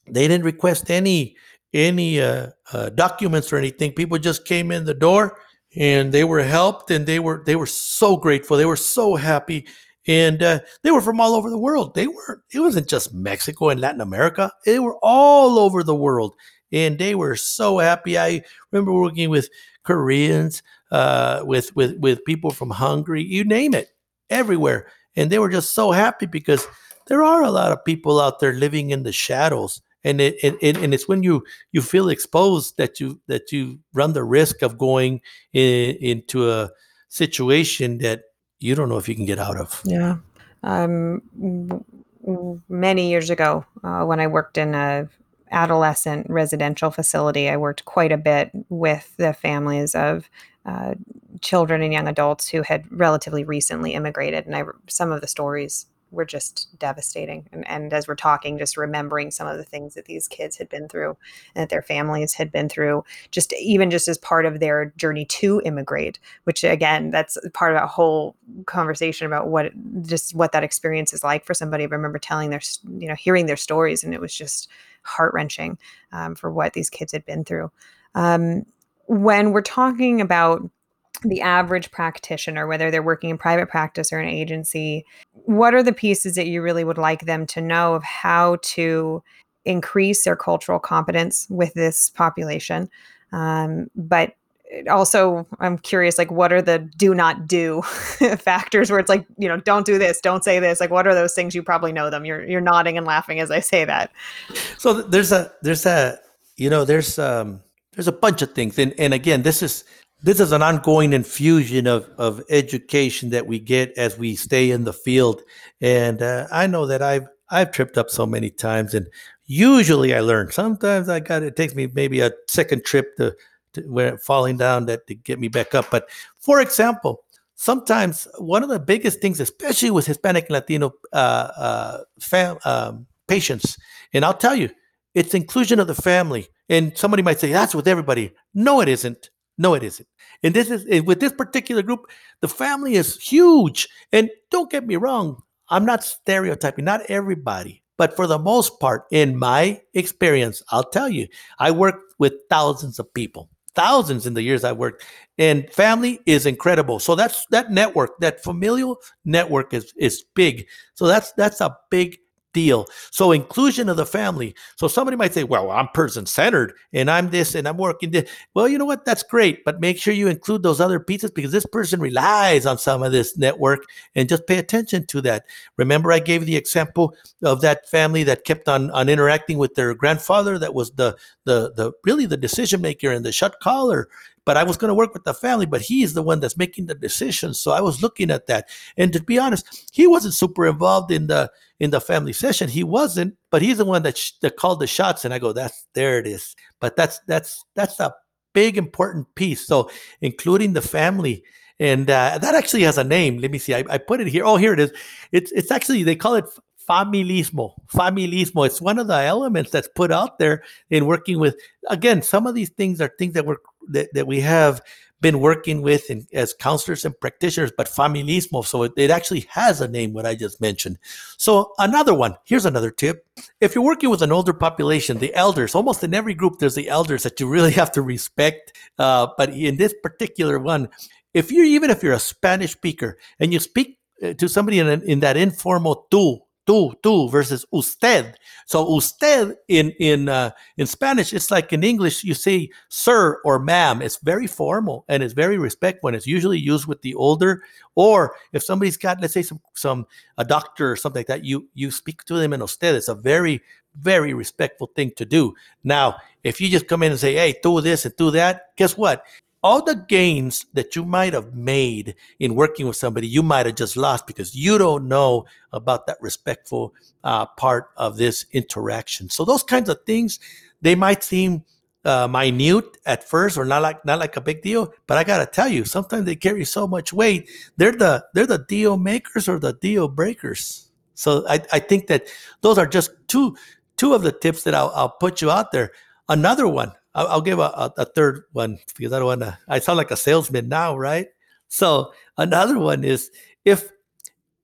they didn't request any any uh, uh, documents or anything. People just came in the door and they were helped, and they were they were so grateful. They were so happy, and uh, they were from all over the world. They were. It wasn't just Mexico and Latin America. They were all over the world, and they were so happy. I remember working with Koreans, uh, with with with people from Hungary, you name it, everywhere, and they were just so happy because there are a lot of people out there living in the shadows, and it, it, it and it's when you you feel exposed that you that you run the risk of going in, into a situation that you don't know if you can get out of. Yeah. Um, many years ago, uh, when I worked in a adolescent residential facility, I worked quite a bit with the families of uh, children and young adults who had relatively recently immigrated, and I some of the stories were just devastating. And, and as we're talking, just remembering some of the things that these kids had been through and that their families had been through, just even just as part of their journey to immigrate, which again, that's part of a whole conversation about what just what that experience is like for somebody. I remember telling their, you know, hearing their stories, and it was just heart wrenching um, for what these kids had been through. Um, when we're talking about the average practitioner, whether they're working in private practice or an agency, what are the pieces that you really would like them to know of how to increase their cultural competence with this population? Um, but also, I'm curious, like, what are the do not do factors where it's like, you know, don't do this, don't say this. Like, what are those things? You probably know them. You're you're nodding and laughing as I say that. So there's a there's a you know there's um there's a bunch of things, and and again, this is this is an ongoing infusion of, of education that we get as we stay in the field. And uh, I know that I've I've tripped up so many times, and usually I learn. Sometimes I got it takes me maybe a second trip to, to where falling down that to get me back up. But for example, sometimes one of the biggest things, especially with Hispanic and Latino uh, uh, fam, um, patients, and I'll tell you, it's inclusion of the family. And somebody might say that's with everybody. No, it isn't. No, it isn't. And this is with this particular group, the family is huge. And don't get me wrong, I'm not stereotyping, not everybody, but for the most part, in my experience, I'll tell you, I work with thousands of people, thousands in the years I worked, and family is incredible. So that's that network, that familial network is is big. So that's that's a big deal. So inclusion of the family. So somebody might say, well, I'm person centered and I'm this and I'm working this. Well, you know what? That's great. But make sure you include those other pieces because this person relies on some of this network and just pay attention to that. Remember, I gave the example of that family that kept on, on interacting with their grandfather that was the the the really the decision maker and the shut caller but I was going to work with the family, but he is the one that's making the decisions. So I was looking at that. And to be honest, he wasn't super involved in the in the family session. He wasn't, but he's the one that, sh- that called the shots. And I go, that's there it is. But that's that's that's a big important piece. So including the family. And uh, that actually has a name. Let me see. I, I put it here. Oh, here it is. It's it's actually they call it familismo. Familismo. It's one of the elements that's put out there in working with. Again, some of these things are things that we're that, that we have been working with in, as counselors and practitioners, but familismo. So it, it actually has a name, what I just mentioned. So another one, here's another tip. If you're working with an older population, the elders, almost in every group, there's the elders that you really have to respect. Uh, but in this particular one, if you're, even if you're a Spanish speaker and you speak uh, to somebody in, in that informal tú, tú, tú versus usted. So usted in in uh, in Spanish, it's like in English you say sir or ma'am. It's very formal and it's very respectful. And it's usually used with the older, or if somebody's got let's say some some a doctor or something like that, you you speak to them in usted. It's a very very respectful thing to do. Now, if you just come in and say, hey, do this and do that, guess what? All the gains that you might have made in working with somebody, you might have just lost because you don't know about that respectful uh, part of this interaction. So those kinds of things, they might seem uh, minute at first or not like not like a big deal but i gotta tell you sometimes they carry so much weight. They're the they're the deal makers or the deal breakers. So i, I think that those are just two two of the tips that i'll, I'll put you out there. Another one i'll, give a, a, a, third one because i don't want to i sound like a salesman now right so another one is if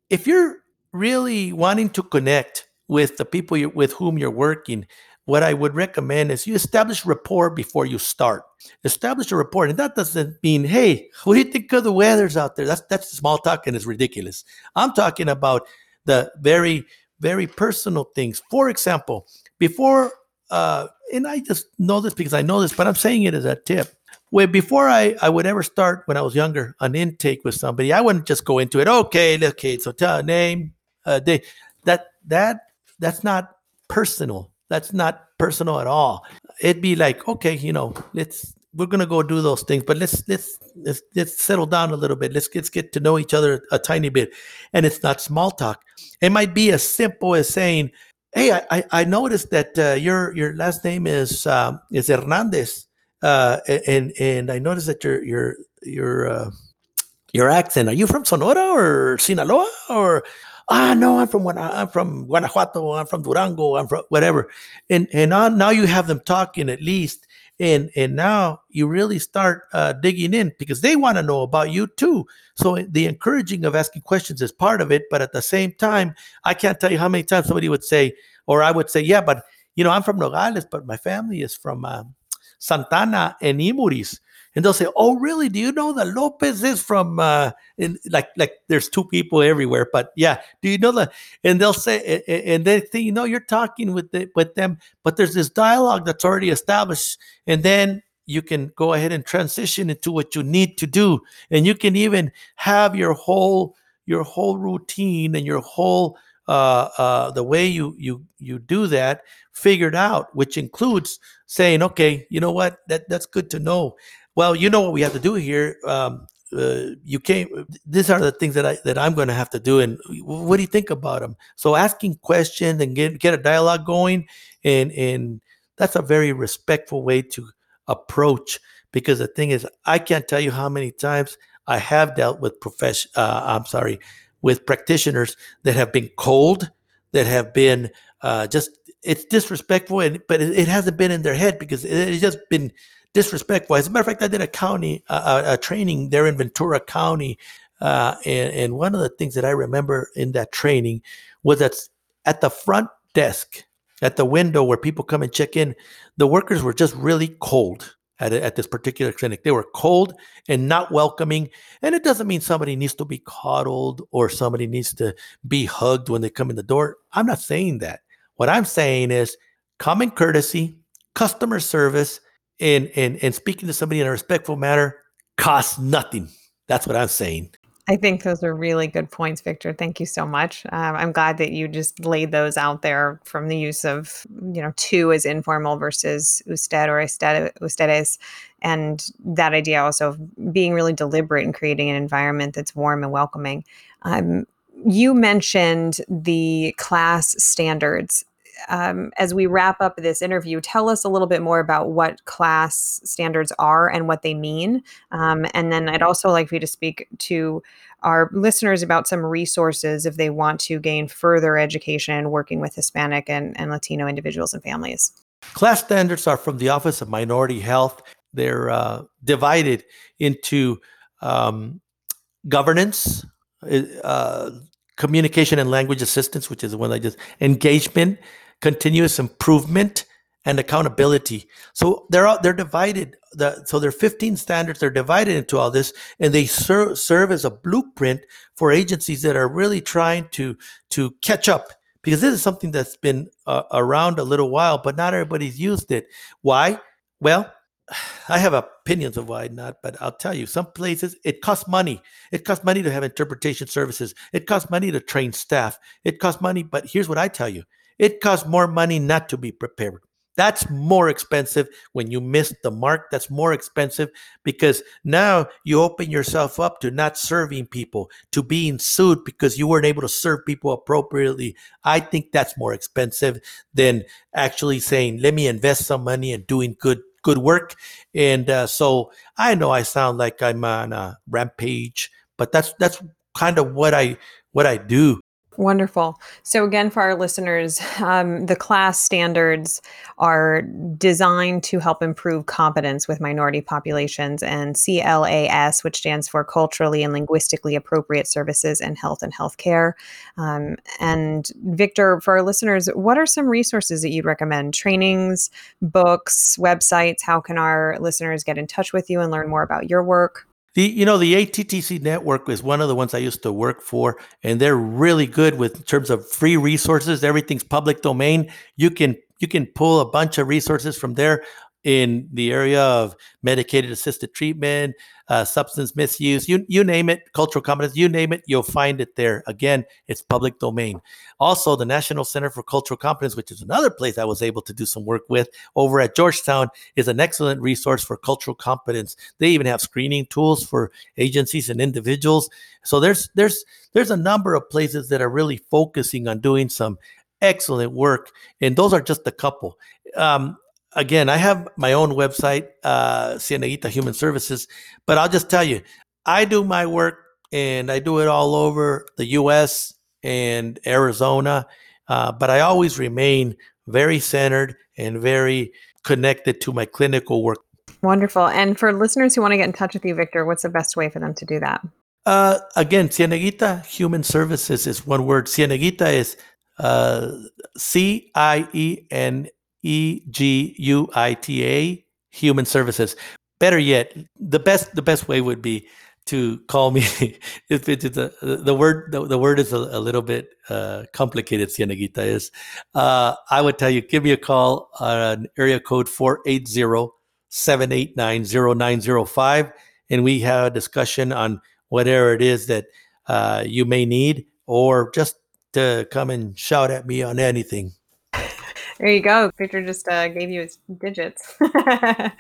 if you're really wanting to connect with the people you, with whom you're working what I would recommend is you establish rapport before you start. Establish a rapport, and that doesn't mean, hey, what do you think of the weather's out there? That's that's small talk and it's ridiculous. I'm talking about the very very personal things. For example, before uh, and I just know this because I know this, but I'm saying it as a tip. Where before I, I would ever start when I was younger an intake with somebody, I wouldn't just go into it. Okay, okay, so tell a name, uh, they, that that that's not personal that's not personal at all. It'd be like, okay, you know, let's we're gonna go do those things, but let's let's let's let's settle down a little bit. Let's let's get to know each other a tiny bit, and it's not small talk. It might be as simple as saying, "Hey, I I noticed that uh, your your last name is um, is Hernandez, uh, and and I noticed that your your your uh, your accent. Are you from Sonora or Sinaloa or ah, no, I'm from I'm from Guanajuato, I'm from Durango, I'm from whatever, and and now, now you have them talking at least, and and now you really start uh, digging in because they want to know about you too. So the encouraging of asking questions is part of it, but at the same time, I can't tell you how many times somebody would say, or I would say, yeah, but you know, I'm from Nogales, but my family is from uh, Santa Ana and Imuris and they'll say, "Oh, really? Do you know that Lopez is from?" Uh, like, like there's two people everywhere, but yeah, do you know that? And they'll say, and they think, you know, you're talking with the, with them, but there's this dialogue that's already established, and then you can go ahead and transition into what you need to do, and you can even have your whole your whole routine and your whole uh, uh, the way you you you do that figured out, which includes saying, okay, you know what, that that's good to know well, you know what we have to do here. Um, uh, you can't. These are the things that I that I'm going to have to do. And what do you think about them? So asking questions and get get a dialogue going, and and that's a very respectful way to approach. Because the thing is, I can't tell you how many times I have dealt with profession. Uh, I'm sorry, with practitioners that have been cold, that have been uh, just it's disrespectful, and but it, it hasn't been in their head because it, it's just been disrespectful. As a matter of fact, I did a county a training there in Ventura County, uh, and, and one of the things that I remember in that training was that at the front desk, at the window where people come and check in, the workers were just really cold. At, at this particular clinic. They were cold and not welcoming. And it doesn't mean somebody needs to be coddled or somebody needs to be hugged when they come in the door. I'm not saying that. What I'm saying is common courtesy, customer service, and and and speaking to somebody in a respectful manner costs nothing. That's what I'm saying. I think those are really good points, Victor. Thank you so much. Um, I'm glad that you just laid those out there from the use of, you know, tú as informal versus usted or usted, ustedes. And that idea also of being really deliberate in creating an environment that's warm and welcoming. Um, you mentioned the CLAS standards um, as we wrap up this interview, tell us a little bit more about what CLAS standards are and what they mean. Um, and then I'd also like for you to speak to our listeners about some resources if they want to gain further education working with Hispanic and, and Latino individuals and families. CLAS standards are from the Office of Minority Health. They're uh, divided into um, governance, uh, communication and language assistance, which is the one I just engagement, continuous improvement, and accountability. So they're all, they're divided. The, so there are 15 standards. They're divided into all this, and they ser- serve as a blueprint for agencies that are really trying to to catch up. Because this is something that's been uh, around a little while, but not everybody's used it. Why? Well, I have opinions of why not, but I'll tell you, some places it costs money. It costs money to have interpretation services. It costs money to train staff. It costs money, but here's what I tell you: It costs more money not to be prepared. That's more expensive when you miss the mark. That's more expensive because now you open yourself up to not serving people, to being sued because you weren't able to serve people appropriately. I think that's more expensive than actually saying, let me invest some money in doing good good work. And uh, so I know I sound like I'm on a rampage, but that's that's kind of what I what I do. Wonderful. So, again, for our listeners, um, the CLAS standards are designed to help improve competence with minority populations, and CLAS, which stands for Culturally and Linguistically Appropriate Services in Health and Healthcare. Um, and, Victor, for our listeners, what are some resources that you'd recommend? Trainings, books, websites? How can our listeners get in touch with you and learn more about your work? The you know the ATTC network is one of the ones I used to work for, and they're really good with in terms of free resources. Everything's public domain. You can you can pull a bunch of resources from there in the area of medicated assisted treatment, uh, substance misuse, you you name it, cultural competence, you name it, you'll find it there. Again, it's public domain. Also, the National Center for Cultural Competence, which is another place I was able to do some work with over at Georgetown, is an excellent resource for cultural competence. They even have screening tools for agencies and individuals. So there's there's there's a number of places that are really focusing on doing some excellent work, and those are just a couple. Um, again, I have my own website, uh, Cieneguita Human Services, but I'll just tell you, I do my work and I do it all over the U.S. and Arizona, uh, but I always remain very centered and very connected to my clinical work. Wonderful. And for listeners who want to get in touch with you, Victor, what's the best way for them to do that? Uh, again, Cieneguita Human Services is one word. Cieneguita is uh, C I E N E G U I T A Human Services. Better yet, the best the best way would be to call me if it's the the word the, the word is a, a little bit uh, complicated cieneguita is uh, i would tell you give me a call on area code 480-789-0905 and we have a discussion on whatever it is that uh, you may need or just to come and shout at me on anything there you go. Victor just uh, gave you his digits. I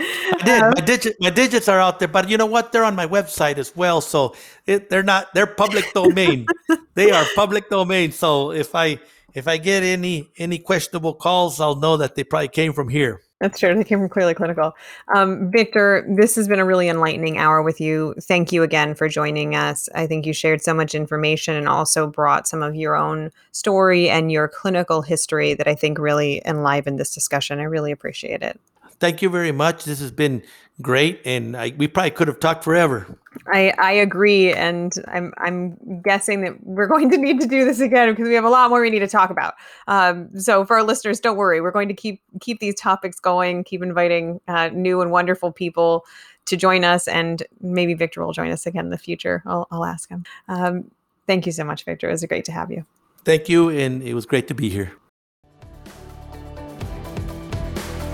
did. Um, my digit, my digits are out there, but you know what? They're on my website as well. So it, they're not. They're public domain. they are public domain. So if I if I get any any questionable calls, I'll know that they probably came from here. That's true. They came from Clearly Clinical. Um, Victor, this has been a really enlightening hour with you. Thank you again for joining us. I think you shared so much information and also brought some of your own story and your clinical history that I think really enlivened this discussion. I really appreciate it. Thank you very much. This has been great, and I, we probably could have talked forever. I, I agree, and I'm I'm guessing that we're going to need to do this again because we have a lot more we need to talk about. Um, so for our listeners, don't worry, we're going to keep keep these topics going, keep inviting uh, new and wonderful people to join us, and maybe Victor will join us again in the future. I'll, I'll ask him. Um, thank you so much, Victor. It was great to have you. Thank you, and it was great to be here.